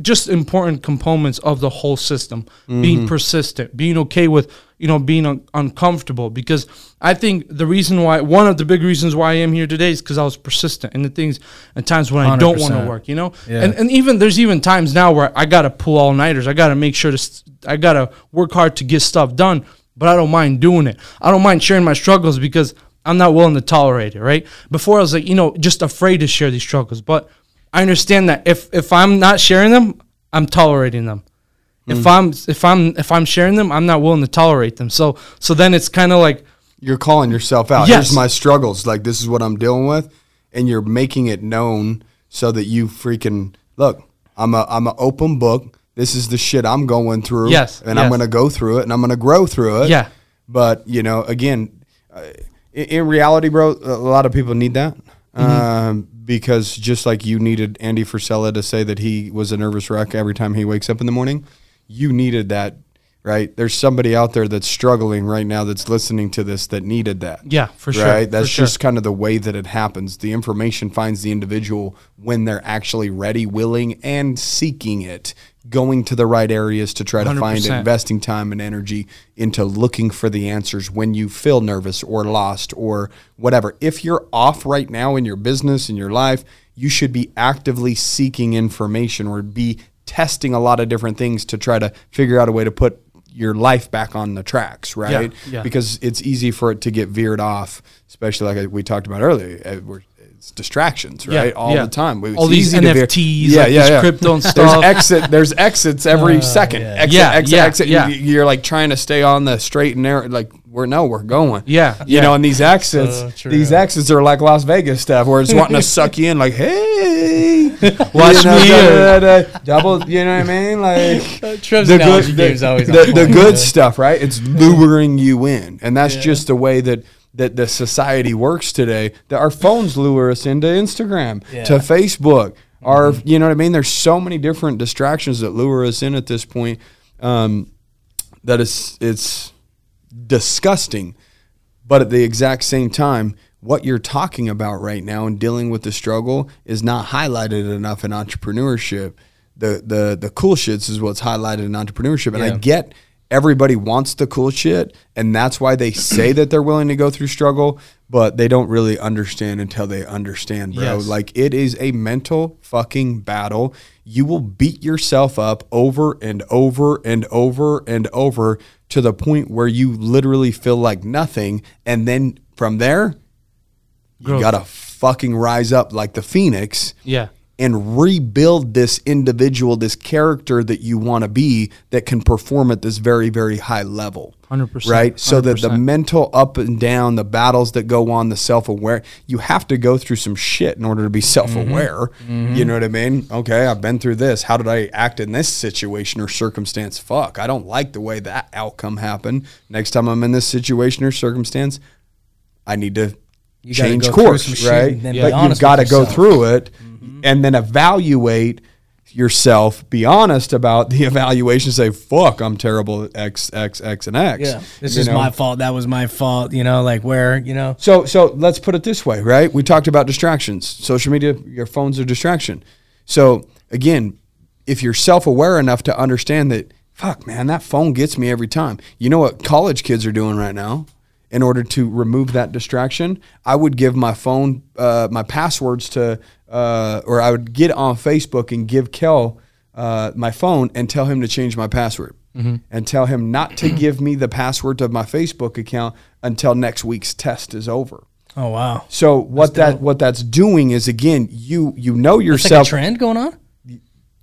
just important components of the whole system. Being persistent, being okay with you know being un- uncomfortable. Because I think the reason why one of the big reasons why I am here today is because I was persistent in the things and times when I don't want to work. You know, Yeah. and and even there's even times now where I gotta pull all nighters. I gotta make sure to st- I gotta work hard to get stuff done. But I don't mind doing it. I don't mind sharing my struggles because I'm not willing to tolerate it. Right? Before I was like, you know, just afraid to share these struggles. But I understand that if if I'm not sharing them, I'm tolerating them. If I'm if I'm if I'm sharing them, I'm not willing to tolerate them. So so then it's kind of like You're calling yourself out. Yes. Here's my struggles. Like this is what I'm dealing with, and you're making it known so that you freaking look. I'm a I'm an open book. This is the shit I'm going through. Yes, and I'm gonna go through it, and I'm gonna grow through it. Yeah. But you know, again, uh, in, in reality, bro, a lot of people need that. Mm-hmm. Um, because just like you needed Andy Frisella to say that he was a nervous wreck every time he wakes up in the morning, you needed that, right? There's somebody out there that's struggling right now that's listening to this that needed that. Yeah, for sure, Right? That's sure. just kind of the way that it happens. The information finds the individual when they're actually ready, willing, and seeking it, going to the right areas to try to find 100%. investing time and energy into looking for the answers when you feel nervous or lost or whatever. If you're off right now in your business, in your life, you should be actively seeking information or be testing a lot of different things to try to figure out a way to put your life back on the tracks, right? yeah. Because it's easy for it to get veered off, especially like we talked about earlier. uh, We're, it's distractions, Yeah, right? All yeah. the time. It's All these easy to veer- NFTs, like this crypto and There's stuff. exit. There's exits every uh, second. yeah. Exit, Yeah, exit, yeah, exit. yeah. You- You're like trying to stay on the straight and narrow. Like we're no, we're going. Yeah, you yeah. know, and these exits, uh, So these exits are like Las Vegas stuff, where it's wanting to suck you in. Like, hey, Watch you know, me da, da, da, double. You know what I mean? Like Trev's the good, always the, the good stuff, right? It's luring you in, and that's just the way that that the society works today. That our phones lure us into Instagram, Yeah. to Facebook. Our, you know what I mean? There's so many different distractions that lure us in at this point. Um, that it's it's disgusting. But at the exact same time, what you're talking about right now and dealing with the struggle is not highlighted enough in entrepreneurship. The the the cool shits is what's highlighted in entrepreneurship. And I get everybody wants the cool shit and that's why they say that they're willing to go through struggle, but they don't really understand until they understand, bro. Yes. Like it is a mental fucking battle. You will beat yourself up over and over and over and over to the point where you literally feel like nothing. And then from there, you gotta fucking rise up like the phoenix Yeah. And rebuild this individual, this character that you want to be that can perform at this very, very high level. 100%, Right? So that the mental up and down, the battles that go on, the self aware, you have to go through some shit in order to be self aware. You know what I mean? Okay, I've been through this. How did I act in this situation or circumstance? Fuck, I don't like the way that outcome happened. Next time I'm in this situation or circumstance, I need to You change course, right? but you've got to go yourself. through it and then evaluate yourself. Be honest about the evaluation. Say, "Fuck, I'm terrible at X, X, X, and X." Yeah, this You is know? my fault. That was my fault. You know, like where you know. So, so let's put it this way, right? We talked about distractions. Social media, your phone's a distraction. So, again, if you're self-aware enough to understand that, fuck, man, that phone gets me every time. You know what college kids are doing right now? In order to remove that distraction, I would give my phone, uh, my passwords to, uh, or I would get on Facebook and give Kel uh, my phone and tell him to change my password and tell him not to give me the password of my Facebook account until next week's test is over. Oh wow, So what that what that's doing is again you you know it's like a yourself trend going on.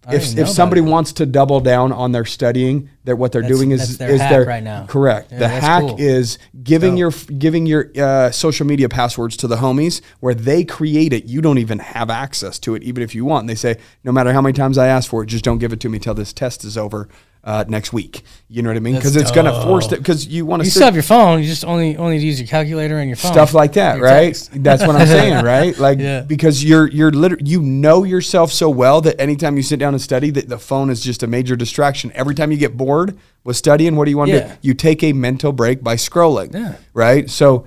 I if if somebody wants to double down on their studying that what they're That's- doing is their is hack their right now. correct Yeah, the hack cool. is giving Dope. your giving your uh, social media passwords to the homies where they create it you don't even have access to it even if you want and they say no matter how many times I ask for it just don't give it to me till this test is over uh, next week you know what I mean because it's gonna force dope. it because you want to You still have your phone. You just only only use your calculator and your phone. stuff like that, right? text. That's what I'm saying, right? Like Yeah. because you're you're literally you know yourself so well that anytime you sit down and study, that the phone is just a major distraction. Every time you get bored with studying, what do you want to Yeah. do? You take a mental break by scrolling, Yeah. right? So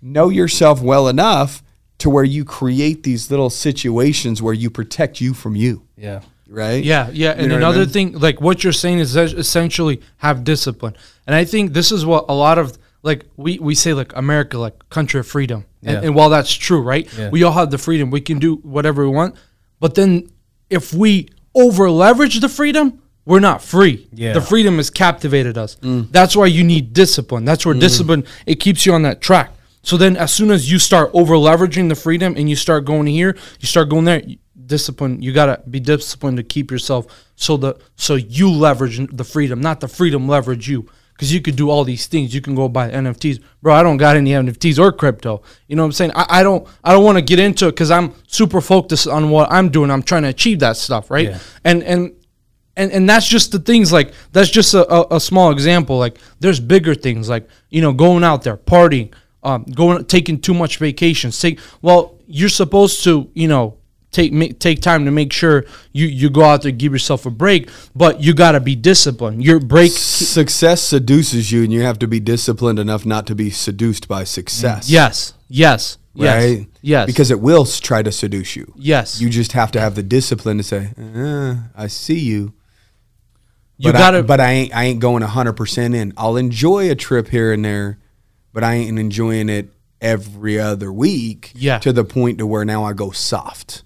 know yourself well enough to where you create these little situations where you protect you from you, Yeah. Right? Yeah, yeah. And know what I another mean? thing, like what you're saying is essentially have discipline. And I think this is what a lot of like we, we say like America, like country of freedom. Yeah. And, and while that's true, right? Yeah. We all have the freedom. We can do whatever we want. But then if we over leverage the freedom, we're not free. Yeah. The freedom has captivated us. Mm. That's why you need discipline. That's where discipline it keeps you on that track. So then as soon as you start over leveraging the freedom and you start going here, you start going there, discipline, you got to be disciplined to keep yourself so the so you leverage the freedom, not the freedom leverage you. Cuz you could do all these things. You can go buy NFTs. Bro, I don't got any NFTs or crypto. You know what I'm saying? I, I don't I don't want to get into it cuz I'm super focused on what I'm doing. I'm trying to achieve that stuff, right? Yeah. And and and and that's just the things like that's just a, a, a small example like there's bigger things like you know going out there partying um going taking too much vacations take well you're supposed to you know take ma- take time to make sure you you go out there give yourself a break but you got to be disciplined your break Success seduces you, and you have to be disciplined enough not to be seduced by success. yes yes yes right? yes Because it will try to seduce you. yes You just have to have the discipline to say, uh, "I see you." you but got I, to but I ain't. I ain't going hundred percent in. I'll enjoy a trip here and there, but I ain't enjoying it every other week. Yeah. To the point to where now I go soft.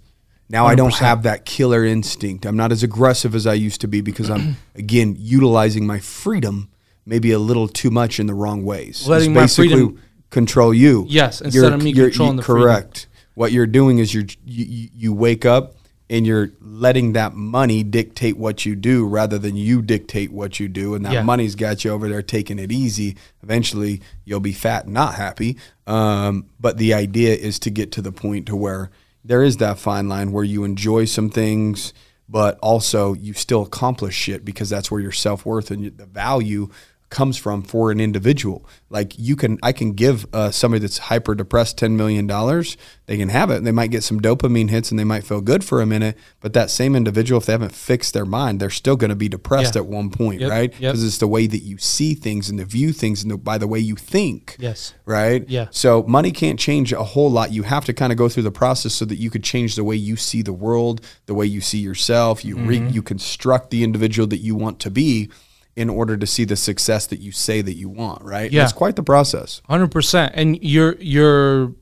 Now I don't have that killer instinct. I'm not as aggressive as I used to be because I'm again utilizing my freedom maybe a little too much in the wrong ways. Letting It's my basically freedom- control you. Yes, instead of me you're- controlling the freedom. Correct. What you're doing is you're you, you- you wake up and you're letting that money dictate what you do rather than you dictate what you do, and that Yeah. money's got you over there taking it easy. Eventually, you'll be fat and not happy. Um, but the idea is to get to the point to where there is that fine line where you enjoy some things, but also you still accomplish shit because that's where your self worth and the value comes from for an individual. Like you can, I can give uh, somebody that's hyper depressed ten million dollars. They can have it. They might get some dopamine hits and they might feel good for a minute. But that same individual, if they haven't fixed their mind, they're still going to be depressed Yeah. at one point, Yep, right? yep. Because it's the way that you see things and the view things and the, by the way you think Yes. right? Yeah. So money can't change a whole lot. You have to kind of go through the process so that you could change the way you see the world, the way you see yourself. You Mm-hmm. you construct the individual that you want to be in order to see the success that you say that you want, right? Yeah. It's quite the process. Hundred percent, and your your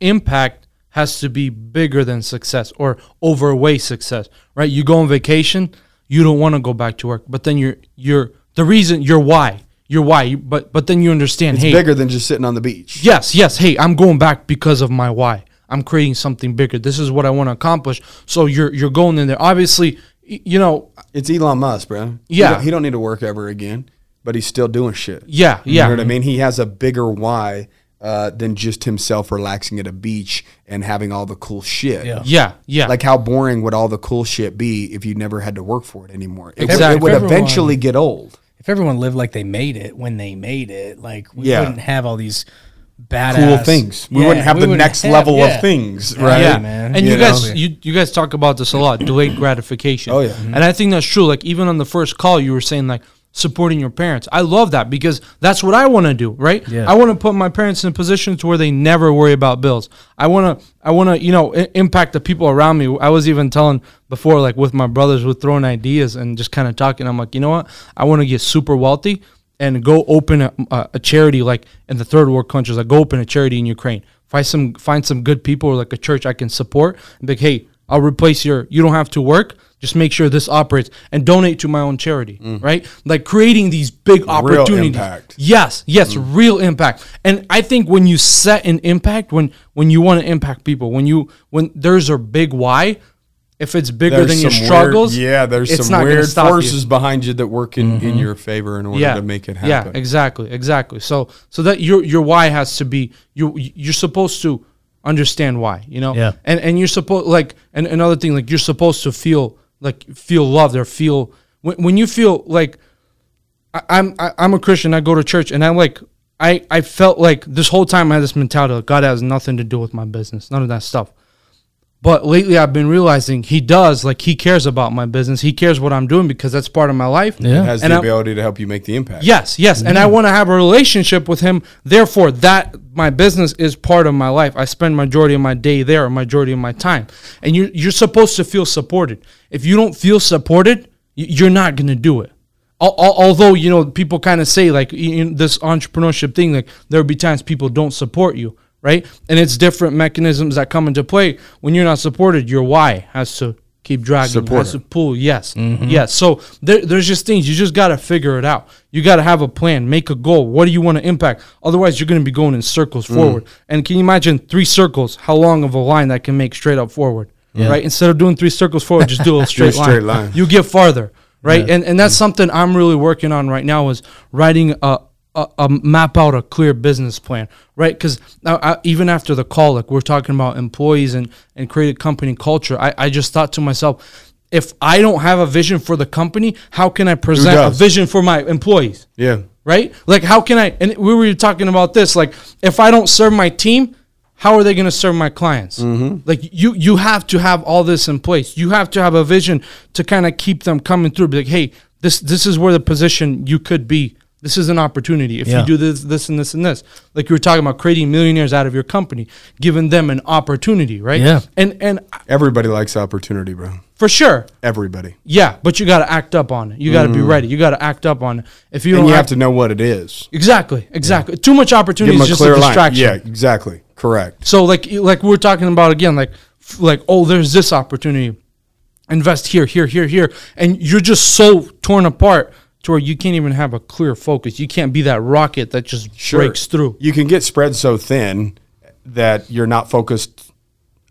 impact has to be bigger than success or overweigh success, right? You go on vacation, you don't want to go back to work, but then you're you're the reason your why, your why, but but then you understand, It's hey, bigger than just sitting on the beach. yes, yes, hey, I'm going back because of my why. I'm creating something bigger. This is what I want to accomplish. So you're you're going in there. Obviously, you know, It's Elon Musk, bro. He Yeah. don't- He don't, need to work ever again, but he's still doing shit. yeah, You yeah, know what I mean? He has a bigger why uh, than just himself relaxing at a beach and having all the cool shit. Yeah. yeah, yeah. Like how boring would all the cool shit be if you never had to work for it anymore? It, would- Exactly. it would Everyone- eventually get old. If everyone lived like they made it when they made it, like we Yeah. wouldn't have all these badass Cool things. We Yeah, wouldn't have we the wouldn't next have- level yeah. of things, right? yeah, man. And you, You guys, you you guys talk about this a lot, delayed gratification. Oh, yeah. and I think that's true. Like even on the first call, you were saying like supporting your parents. I love that because that's what I want to do. Right? Yeah. I want to put my parents in positions where they never worry about bills. I want to, I want to, you know, I- impact the people around me. I was even telling before, like with my brothers, with throwing ideas and just kind of talking. I'm like, you know what? I want to get super wealthy and go open a, a, charity like in the third world countries. Like go open a charity in Ukraine. Find some find some good people or like a church I can support. And be like, hey, I'll replace your. You don't have to work. Just make sure this operates and donate to my own charity. Mm. Right, like creating these big opportunities. impact. Yes, yes, mm. real impact. And I think when you set an impact, when when you want to impact people, when you when there's a big why, if it's bigger than your struggles, Weird, yeah, there's it's some not gonna weird stop you. forces behind you that work in, in mm-hmm. your favor in order to make it happen. Yeah, exactly, exactly. So so that your your why has to be you you're supposed to understand why, you know? Yeah. And and you're supposed like and another thing like you're supposed to feel like feel loved or feel when when you feel like I, I'm I, I'm a Christian, I go to church and I like I I felt like this whole time I had this mentality like God has nothing to do with my business, none of that stuff. But lately, I've been realizing he does. Like he cares about my business. He cares what I'm doing because that's part of my life. Yeah. It has And the I'm- ability to help you make the impact. Yes, yes, and I mm. want to have a relationship with him. Therefore, that my business is part of my life. I spend majority of my day there, majority of my time, and you're you're supposed to feel supported. If you don't feel supported, you're not gonna do it. Al- al- Although you know people kind of say like you know, this entrepreneurship thing, like there will be times people don't support you, right? And it's different mechanisms that come into play when you're not supported. Your why has to keep dragging, you, Support has to pull. Yes, yes. So there, there's just things you just got to figure it out. You got to have a plan, make a goal. What do you want to impact? Otherwise, you're going to be going in circles Mm. forward. And can you imagine three circles? How long of a line that can make straight up forward? Right. Instead of doing three circles forward, just do a straight, line. straight line. line. You get farther. Right. And and that's something I'm really working on right now is writing a. A, a map out a clear business plan, right? Because even after the call, like we're talking about employees and and create a company culture, I, I just thought to myself, if I don't have a vision for the company, how can I present a vision for my employees? Yeah. Right? Like, how can I? And we were talking about this. Like, if I don't serve my team, how are they going to serve my clients? Mm-hmm. Like, you you have to have all this in place. You have to have a vision to kind of keep them coming through. Be like, hey, this this is where the position you could be. This is an opportunity if Yeah. you do this, this, and this, and this. Like you were talking about creating millionaires out of your company, giving them an opportunity, right? Yeah. And and Everybody likes opportunity, bro. for sure, Everybody. yeah. But you got to act up on it. You got to be ready. You got to act up on it. If you Mm. And don't you have have to know what it is. Exactly, exactly. Too much opportunity is a just a clear line. distraction. Yeah, exactly. Correct. So like like we are talking about again, like like oh, there's this opportunity. Invest here, here, here, here, and you're just so torn apart. To where you can't even have a clear focus. You can't be that rocket that just breaks through. You can get spread so thin that you're not focused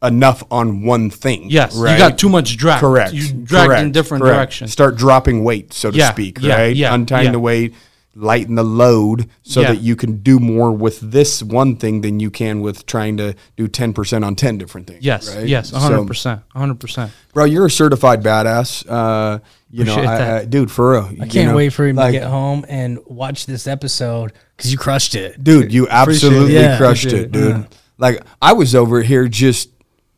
enough on one thing. Yes, right? you got too much drag. Correct. You dragged Correct. in different Correct. directions. Start dropping weight, so to Yeah, speak. yeah, right. yeah, Untying yeah. the weight, lighten the load, so that you can do more with this one thing than you can with trying to do ten percent on ten different things. Yes, right? yes, hundred percent, hundred percent. bro, you're a certified badass. Uh, you know, I. I, dude, for real. I can't wait for him like, to get home and watch this episode because you crushed it. dude. You absolutely Yeah. crushed it, dude. Like I was over here just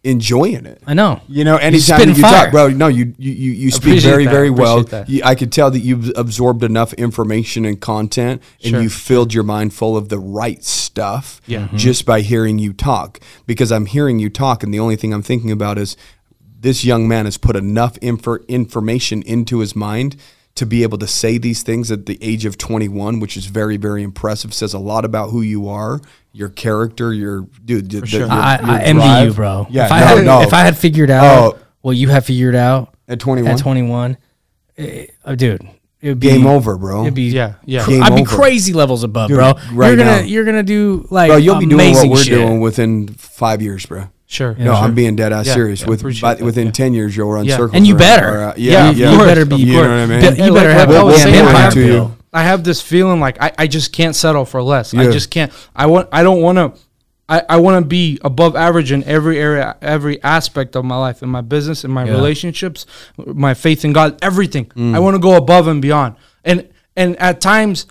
enjoying it. I know. You know, anytime you talk, bro, no, you you you, you speak Appreciate very that. very well. You, I could tell that you've absorbed enough information and content, and Sure. you filled your mind full of the right stuff. Yeah. Mhm. just by hearing you talk, because I'm hearing you talk, and the only thing I'm thinking about is this young man has put enough infor- information into his mind to be able to say these things at the age of 21, which is very, very impressive. Says a lot about who you are, your character, your dude. the- sure. your- I, your I envy you, bro. Yeah, if I had, no. if I had figured out Oh. what you have figured out at 21, at 21, eh, oh, dude, it would be game over, bro. It'd be Yeah, yeah. Game I'd be over. crazy levels above, Dude, bro. right you're gonna now. you're gonna do like Bro, you'll be doing what we're shit. doing within five years, bro. Sure. No, sure. I'm being dead ass Yeah, serious. yeah, With appreciate by, that, within yeah. ten years, you'll run Yeah. circles. And you around better. our, uh, Yeah, yeah, yeah. You better be. You know course. what I mean? You better like- have like I a was damn saying, I have- to you. I have this feeling like I, I just can't settle for less. I just can't. I want. I don't want to. I, I want to be above average in every area, every aspect of my life, in my business, in my relationships, my faith in God, everything. Mm. I want to go above and beyond. And and at times,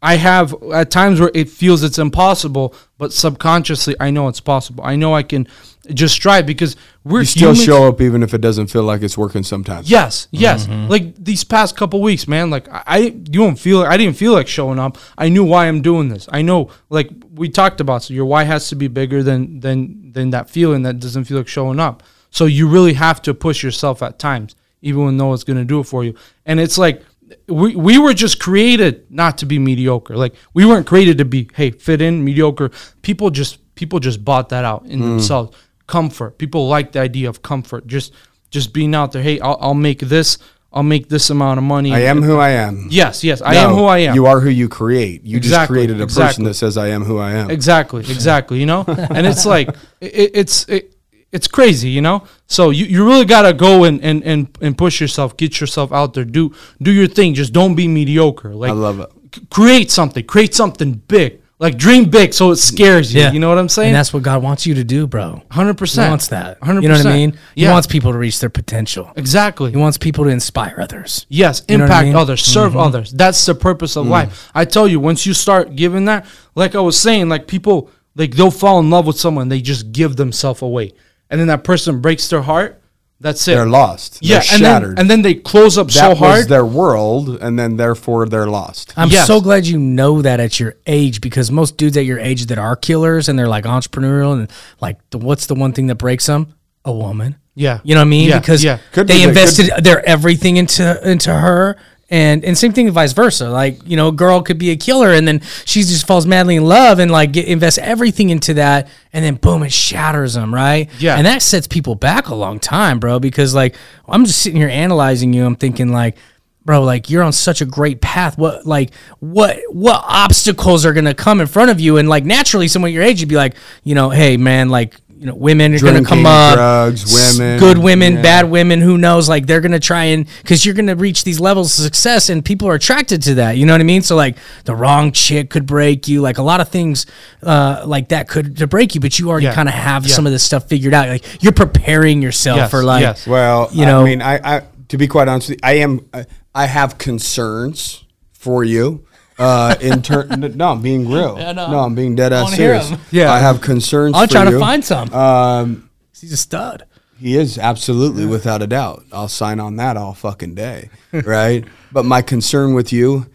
I have at times where it feels it's impossible, but subconsciously I know it's possible. I know I can just strive because we're You still humans. show up even if it doesn't feel like it's working sometimes. Yes, yes. Mm-hmm. Like these past couple weeks, man. Like I, I you don't feel. I didn't feel like showing up. I knew why I'm doing this. I know, like we talked about. So your why has to be bigger than than than that feeling that doesn't feel like showing up. So you really have to push yourself at times, even when no one's gonna do it for you. And it's like we we were just created not to be mediocre. Like we weren't created to be hey fit in mediocre. People just people just bought that out Mm. in themselves. Comfort. People like the idea of comfort. Just just being out there. Hey, I'll, I'll make this. I'll make this amount of money. I am who I am. Yes, yes. I No, am who I am. You are who you create. You just created a person that says I am who I am. Exactly, exactly. You know, and it's like it, it's it, it's crazy. You know, so you, you really gotta go and, and and and push yourself, get yourself out there, do do your thing. Just don't be mediocre. Like I love it. c- create something, create something big. Like dream big, so it scares you. Yeah. You know what I'm saying? And that's what God wants you to do, bro. hundred He percent. wants that. Hundred You know what I mean? He Yeah. wants people to reach their potential. exactly. He wants people to inspire others. Yes, You know what I impact mean? Mm-hmm. others, serve others. That's the purpose of life. I tell you, once you start giving that, like I was saying, like people, like they'll fall in love with someone, they just give themselves away, and then that person breaks their heart. That's it. They're lost. Yeah, They're and shattered. then and then they close up that so was their world, and then therefore they're lost. I'm Yes. so glad you know that at your age because most dudes at your age that are killers and they're like entrepreneurial and like the, what's the one thing that breaks them? A woman. Yeah. You know what I mean? Yeah, Because yeah. Could be they that- invested their everything into into her. And and same thing vice versa. Like, you know, a girl could be a killer and then she just falls madly in love and like get, invests everything into that and then boom, it shatters them, right? Yeah. And that sets people back a long time, bro, because like I'm just sitting here analyzing you. I'm thinking like, bro, like you're on such a great path. What like what what obstacles are gonna come in front of you? And like naturally someone your age would be like, you know, hey man, like you know, women are gonna come up drugs women good women, yeah. bad women, who knows? Like they're gonna try and because you're gonna reach these levels of success, and people are attracted to that. You know what I mean? So like the wrong chick could break you, like a lot of things uh, like that could to break you, but you already Yeah. kind of have Yeah. some of this stuff figured out. Like you're preparing yourself Yes, for like yes. Well, You know I know- mean, I, I to be quite honest, with you, I am. I- I have concerns for you. Uh, in turn, no, I'm being real. Yeah, no. no, I'm being dead ass wanna hear serious. 'em. Yeah. I have concerns. I'm for trying to find some. Um, He's a stud. He is absolutely without a doubt. I'll sign on that all fucking day, right? but my concern with you,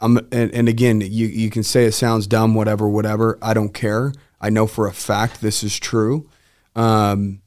um, and, and again, you you can say it sounds dumb, whatever, whatever. I don't care. I know for a fact this is true. Um,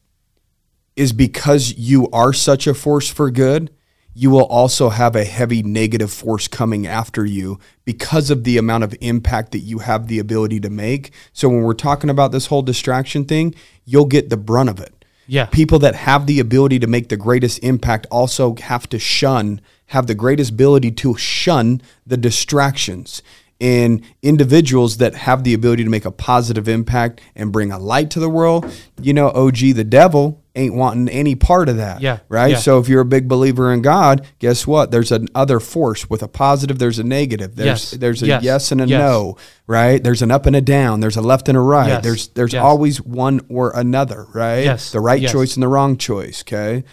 is because you are such a force for good, you will also have a heavy negative force coming after you because of the amount of impact that you have the ability to make. So when we're talking about this whole distraction thing, you'll get the brunt of it. Yeah. People that have the ability to make the greatest impact also have to shun, have the greatest ability to shun the distractions. And individuals that have the ability to make a positive impact and bring a light to the world, you know, OG, the devil ain't wanting any part of that. Yeah, Right. yeah. So if you're a big believer in God, guess what? There's an other force with a positive, there's a negative. There's Yes, there's a yes, yes, and a yes. no, right? There's an up and a down, there's a left and a right. There's there's always one or another, right? Yes, The right choice and the wrong choice, okay?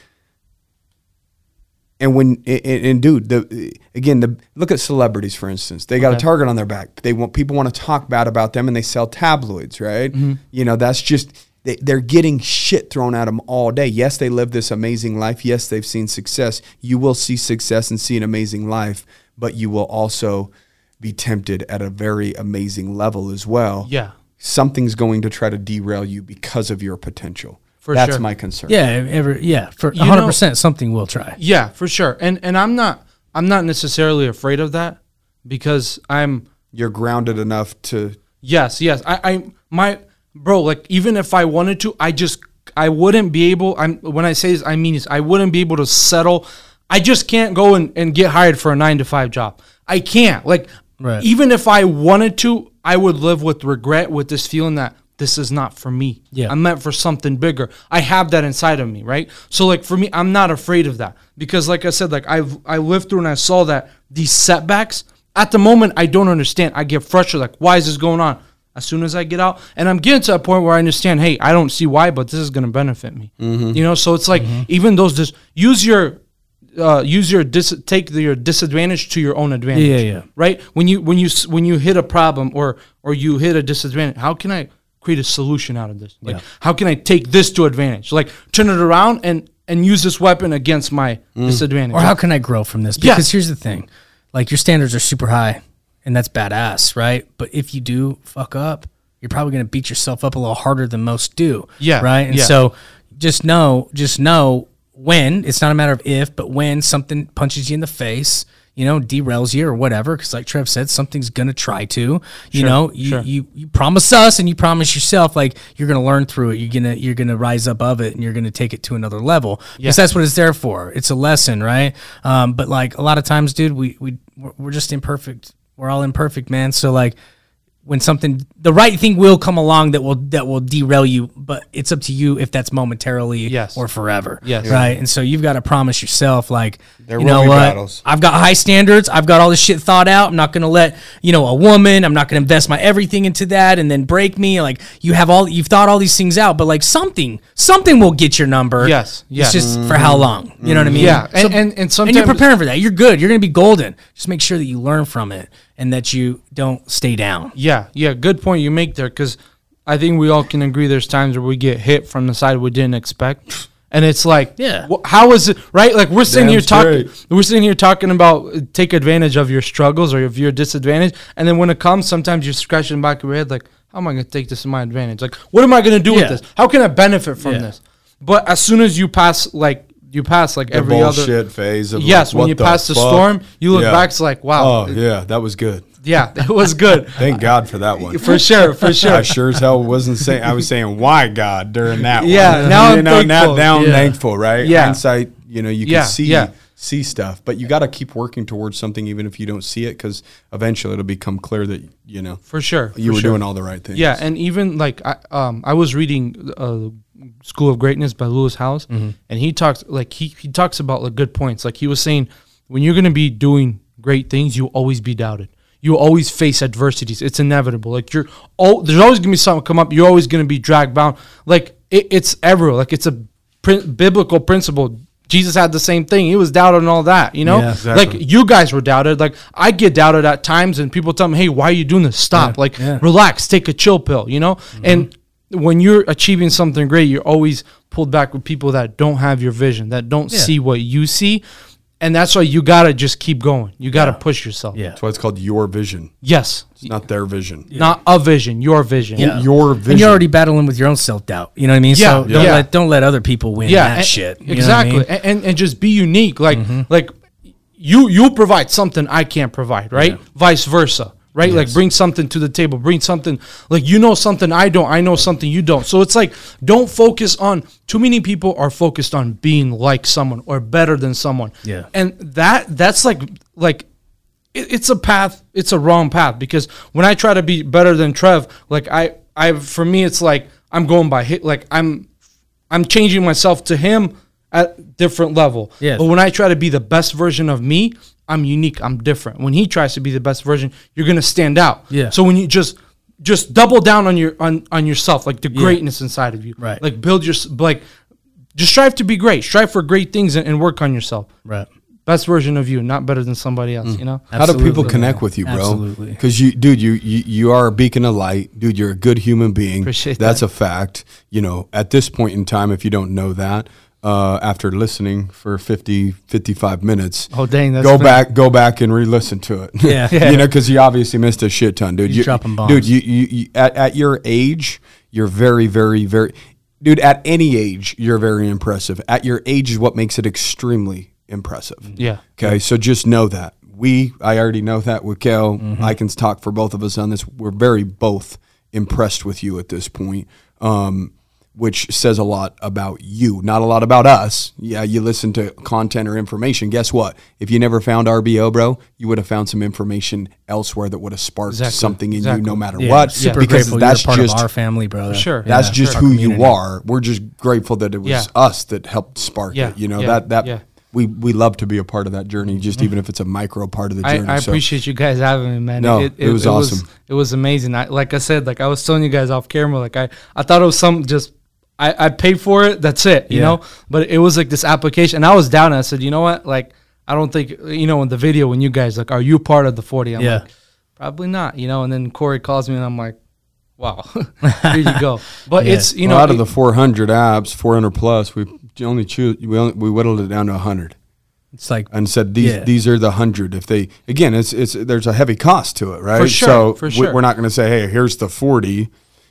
And when and, and dude, the again, the look at celebrities for instance. They got a target on their back. They want people want to talk bad about them, and they sell tabloids, right? Mm-hmm. You know, that's just they, they're getting shit thrown at them all day. Yes, they live this amazing life. Yes, they've seen success. You will see success and see an amazing life, but you will also be tempted at a very amazing level as well. Yeah. Something's going to try to derail you because of your potential. For That's sure. my concern. Yeah, ever yeah, for You hundred know- percent something we'll try. Yeah, for sure. And and I'm not I'm not necessarily afraid of that because I'm You're grounded enough to yes, yes. I I my bro, like even if I wanted to, I just I wouldn't be able I'm when I say this, I mean this, I wouldn't be able to settle. I just can't go and, and get hired for a 9 to 5 job. I can't. Like Right. even if I wanted to, I would live with regret with this feeling that this is not for me. Yeah. I'm meant for something bigger. I have that inside of me, right? So like for me, I'm not afraid of that because like I said, like I've I lived through and I saw that these setbacks at the moment I don't understand. I get frustrated. Like why is this going on? As soon as I get out, and I'm getting to a point where I understand. Hey, I don't see why, but this is going to benefit me. Mm-hmm. You know, so it's like mm-hmm. even those just use your uh, use your dis- take the, your disadvantage to your own advantage. Yeah, yeah. Right when you when you when you hit a problem or or you hit a disadvantage, how can I create a solution out of this? Like, Yeah. how can I take this to advantage? Like, turn it around and and use this weapon against my mm. disadvantage. Or how can I grow from this? Yes. Because here's the thing. Like your standards are super high and that's badass, right? But if you do fuck up, you're probably going to beat yourself up a little harder than most do. Yeah, Right? And yeah. so just know, just know when, it's not a matter of if, but when something punches you in the face, you know, derails you or whatever, because like Trev said, something's gonna try to. You know, you, sure. you you promise us and you promise yourself like you're gonna learn through it. You're gonna you're gonna rise above it and you're gonna take it to another level. Because that's what it's there for. It's a lesson, right? Um, but like a lot of times, dude, we we we're, we're just imperfect. We're all imperfect, man. So like when something the right thing will come along that will that will derail you but it's up to you if that's momentarily Yes. or forever. Yes. right? And so you've got to promise yourself like There you know what? battles. i've got high standards. I've got all this shit thought out. I'm not going to let you know a woman i'm not going to invest my everything into that and then break me. Like you have all you've thought all these things out but like something something will get your number. Yes, yes. it's just for how long? You know what i mean? Yeah, and- So- and- and and you're preparing for that. You're good. You're going to be golden. Just make sure that you learn from it and that you don't stay down Yeah, yeah, good point you make there because I think we all can agree there's times where we get hit from the side we didn't expect. And it's like, Yeah. wh- how is it right? Like we're sitting Damn here talking, we're sitting here talking about uh, take advantage of your struggles or of your disadvantage, and then when it comes, sometimes you're scratching the back your head, like, how am I going to take this in my advantage? Like, what am I going to do Yeah. with this? How can I benefit from Yeah. this? But as soon as you pass, like, you pass like the every bullshit other, phase of yes, like, when you the pass the storm, you look Yeah. back, it's like, wow, Oh yeah, that was good. yeah, it was good. Thank God for that one. for sure, for sure. I sure as hell wasn't saying. I was saying why God during that. Yeah, one. now you I'm know now, thankful. now I'm Yeah. thankful, right? Yeah. hindsight. You know, you can Yeah, see yeah. See stuff, but you got to keep working towards something, even if you don't see it, because eventually it'll become clear that you know For sure. you for were sure. doing all the right things. Yeah, and even like I um I was reading uh School of Greatness by Lewis Howes Mm-hmm. and he talks like he, he talks about like good points. Like he was saying when you're gonna be doing great things, you always be doubted. You always face adversities. It's inevitable. Like you're oh there's always gonna be something come up. You're always gonna be dragged down. Like it, it's everywhere. Like it's a prin- biblical principle. Jesus had the same thing. He was doubted and all that, you know? Yeah, exactly. Like you guys were doubted. Like I get doubted at times, and people tell me, "Hey, why are you doing this? Stop! like, yeah. relax, take a chill pill." You know. Mm-hmm. And when you're achieving something great, you're always pulled back with people that don't have your vision, that don't Yeah. see what you see, and that's why you gotta just keep going. You gotta push yourself. yeah that's why it's called your vision. Yes. It's not their vision. Not a vision, your vision. Yeah. Your vision. And you're already battling with your own self doubt. You know what I mean? Yeah, so don't yeah. let don't let other people win yeah, that and- shit. You know what I exactly, mean? Mm-hmm. and, and and just be unique. Like like you you provide something I can't provide, right? Vice versa, right? Like bring something to the table, bring something like you know something I don't, I know something you don't. So it's like don't focus on too many people are focused on being like someone or better than someone. Yeah. And that that's like like it, it's a path it's a wrong path because when i try to be better than trev like i i for me it's like i'm going by hit like i'm i'm changing myself to him at different level Yeah. but when i try to be the best version of me i'm unique i'm different when he tries to be the best version you're gonna stand out Yeah. so when you just just double down on your on on yourself like the greatness inside of you Right. like build your like just strive to be great strive for great things and, and work on yourself Right. best version of you, not better than somebody else. Mm. You know, How do people connect with you, bro? Absolutely. Because you, dude, you, you you are a beacon of light, dude. You're a good human being. Appreciate That's that. a fact. You know, at this point in time, if you don't know that, uh, after listening for 50, 55 minutes, Oh, dang, that's go been- back, go back and re-listen to it. Yeah. you know, because you obviously missed a shit ton, dude. He's You- dropping bombs. dude. You, you, you at, at your age, you're very, very, very, dude. At any age, you're very impressive. At your age is what makes it extremely impressive. Yeah. Okay, so just know that we. I already know that with Kel. I can talk for both of us on this. We're very both impressed with you at this point, um, which says a lot about you, not a lot about us. Yeah, you listen to content or information. Guess what? If you never found RBO, bro, you would have found some information elsewhere that would have sparked Exactly, something in exactly. you, no matter Yeah, what. super because grateful that's you're part just of our family, brother. sure. that's Yeah, just sure. who you are. We're just grateful that it was Yeah. us that helped spark Yeah, it. You know yeah, that that yeah. we we love to be a part of that journey, just mm-hmm. even if it's a micro part of the journey. I So, appreciate you guys having me, man. No, it was awesome. it was amazing. I, like I said, like I was telling you guys off camera, like I, I thought it was some just I, I paid for it. That's it, you Yeah. know. But it was like this application, and I was down. And I said, you know what? Like I don't think you know in the video when you guys like, are you part of the forty? I'm Yeah. like, probably not, you know. And then Corey calls me, and I'm like, wow, here you go. But Yeah. it's you well, know out of it- the 400 apps, 400 plus, we only choose we only, we whittled it down to 100 It's like and said these Yeah. these are the 100. If they again, it's it's there's a heavy cost to it, right? sure, so for sure. we're not going to say, hey, here's the 40.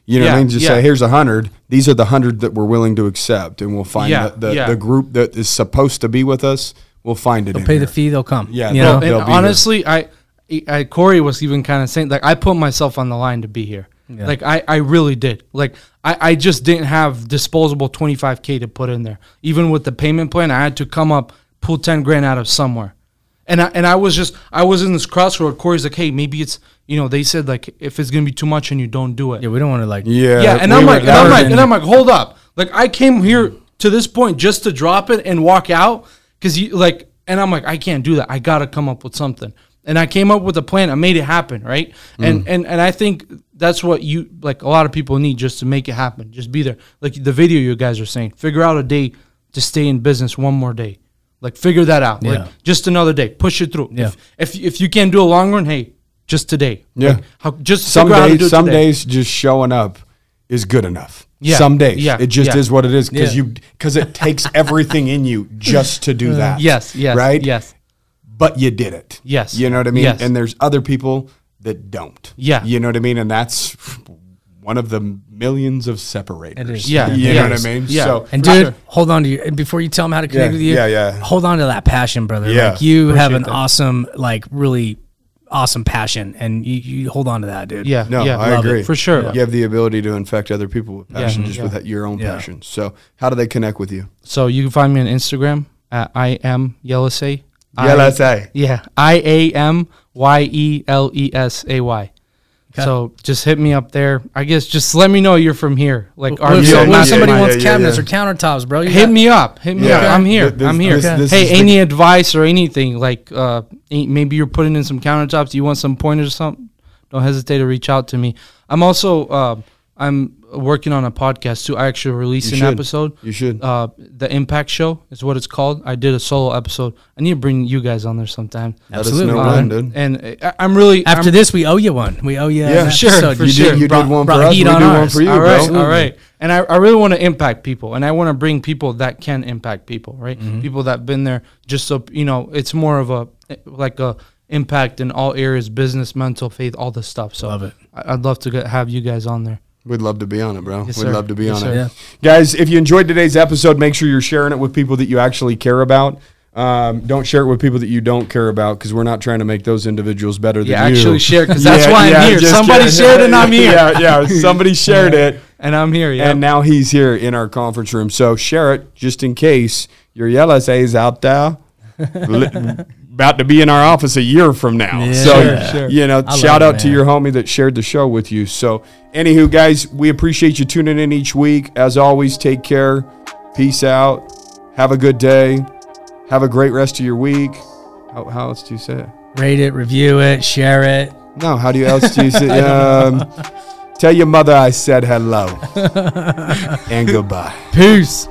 You know what I mean? Just yeah. say, here's a hundred. These are the hundred that we're willing to accept, and we'll find Yeah, the, the, yeah. the group that is supposed to be with us. We'll find it. they'll in pay here. the fee, they'll come. Yeah, you they'll- know. they'll and be here. honestly, I, I Corey was even kind of saying like I put myself on the line to be here. Like I, I really did. Like I, I just didn't have disposable 25k to put in there. Even with the payment plan, I had to come up pull 10 grand out of somewhere. And I, and I was just I was in this crossroad. Corey's like, hey, maybe it's you know they said like if it's gonna be too much and you don't do it. Yeah, we don't want to like. Yeah, Yeah, and we I'm like, and I'm like, and I'm like, hold up. Like I came here to this point just to drop it and walk out because you like, and I'm like, I can't do that. I gotta come up with something. And I came up with a plan. I made it happen, right? And and and I think that's what you like. A lot of people need just to make it happen. Just be there. Like the video you guys are saying. Figure out a day to stay in business one more day. Like figure that out. Yeah. Like just another day. Push it through. Yeah. If, if if you can't do a long run, hey, just today. Yeah. Like, how, just some figure out how to do days, some today. days, just showing up is good enough. Yeah, Some days, yeah, it just yeah. is what it is because Yeah. you because it takes everything in you just to do mm. that. Yes, yes, right. yes. but you did it. Yes. you know what I mean. Yes. And there's other people that don't. Yeah. you know what I mean. And that's one of the millions of separators. It is. Yeah, you yeah. know what I mean. Yeah. So And dude, sure. hold on to you. And before you tell them how to connect Yeah, with you, yeah, yeah. hold on to that passion, brother. Yeah. Like you have an that. awesome, like really awesome passion, and you, you hold on to that, dude. Yeah, no, yeah, I love it. agree for sure. You have the ability to infect other people with passion just yeah. with your own Yeah. passion. So how do they connect with you? So you can find me on Instagram at I am Yelesay. Yeah, let's say. Yeah, I A M Y E L E S A Y. So just hit me up there. I guess just let me know you're from here. Like, What are you Yeah, a what if yeah, somebody yeah, wants yeah, cabinets yeah. or countertops, bro? You hit got- me up. Hit me Yeah. up. I'm here. This- I'm here. this- this hey, is the- any advice or anything like uh, maybe you're putting in some countertops. You want some pointers or something? Don't hesitate to reach out to me. I'm also uh, I'm working on a podcast too. I actually released You an should. episode. You should. Uh, the Impact Show is what it's called. I did a solo episode. I need to bring you guys on there sometime. Let Absolutely. know Uh, when, dude. and I, I'm really After I'm, this, we owe you one. We owe you. Yeah, an sure, episode. for you sure. did, you Brought- did one for us. We heat do on one ours. for you, all right, bro. all right. And I, I really want to impact people, and I want to bring people that can impact people, right? Mm-hmm. People that been there, just so you know, it's more of a like a impact in all areas, business, mental, faith, all this stuff. So Love it. I- I'd love to get, have you guys on there. We'd love to be on it, bro. Yes, We'd sir. love to be Yes, on sir. it. Yeah. Guys, if you enjoyed today's episode, make sure you're sharing it with people that you actually care about. Um, don't share it with people that you don't care about because we're not trying to make those individuals better Yeah, than you. actually share because that's why I'm here. Somebody kidding. shared and I'm here. Yeah, yeah. Somebody shared it, And I'm here. Yeah. and now he's here in our conference room. So share it just in case your Yelesay's out there. About to be in our office a year from now. Yeah. so, Sure, sure. you know, I shout love it, out to your homie that shared the show with you. So, anywho, guys, we appreciate you tuning in each week. As always, take care. Peace out. Have a good day. Have a great rest of your week. How, how else do you say it? Rate it, review it, share it. No, how do you else do you say? Um, tell your mother I said hello and goodbye. Peace.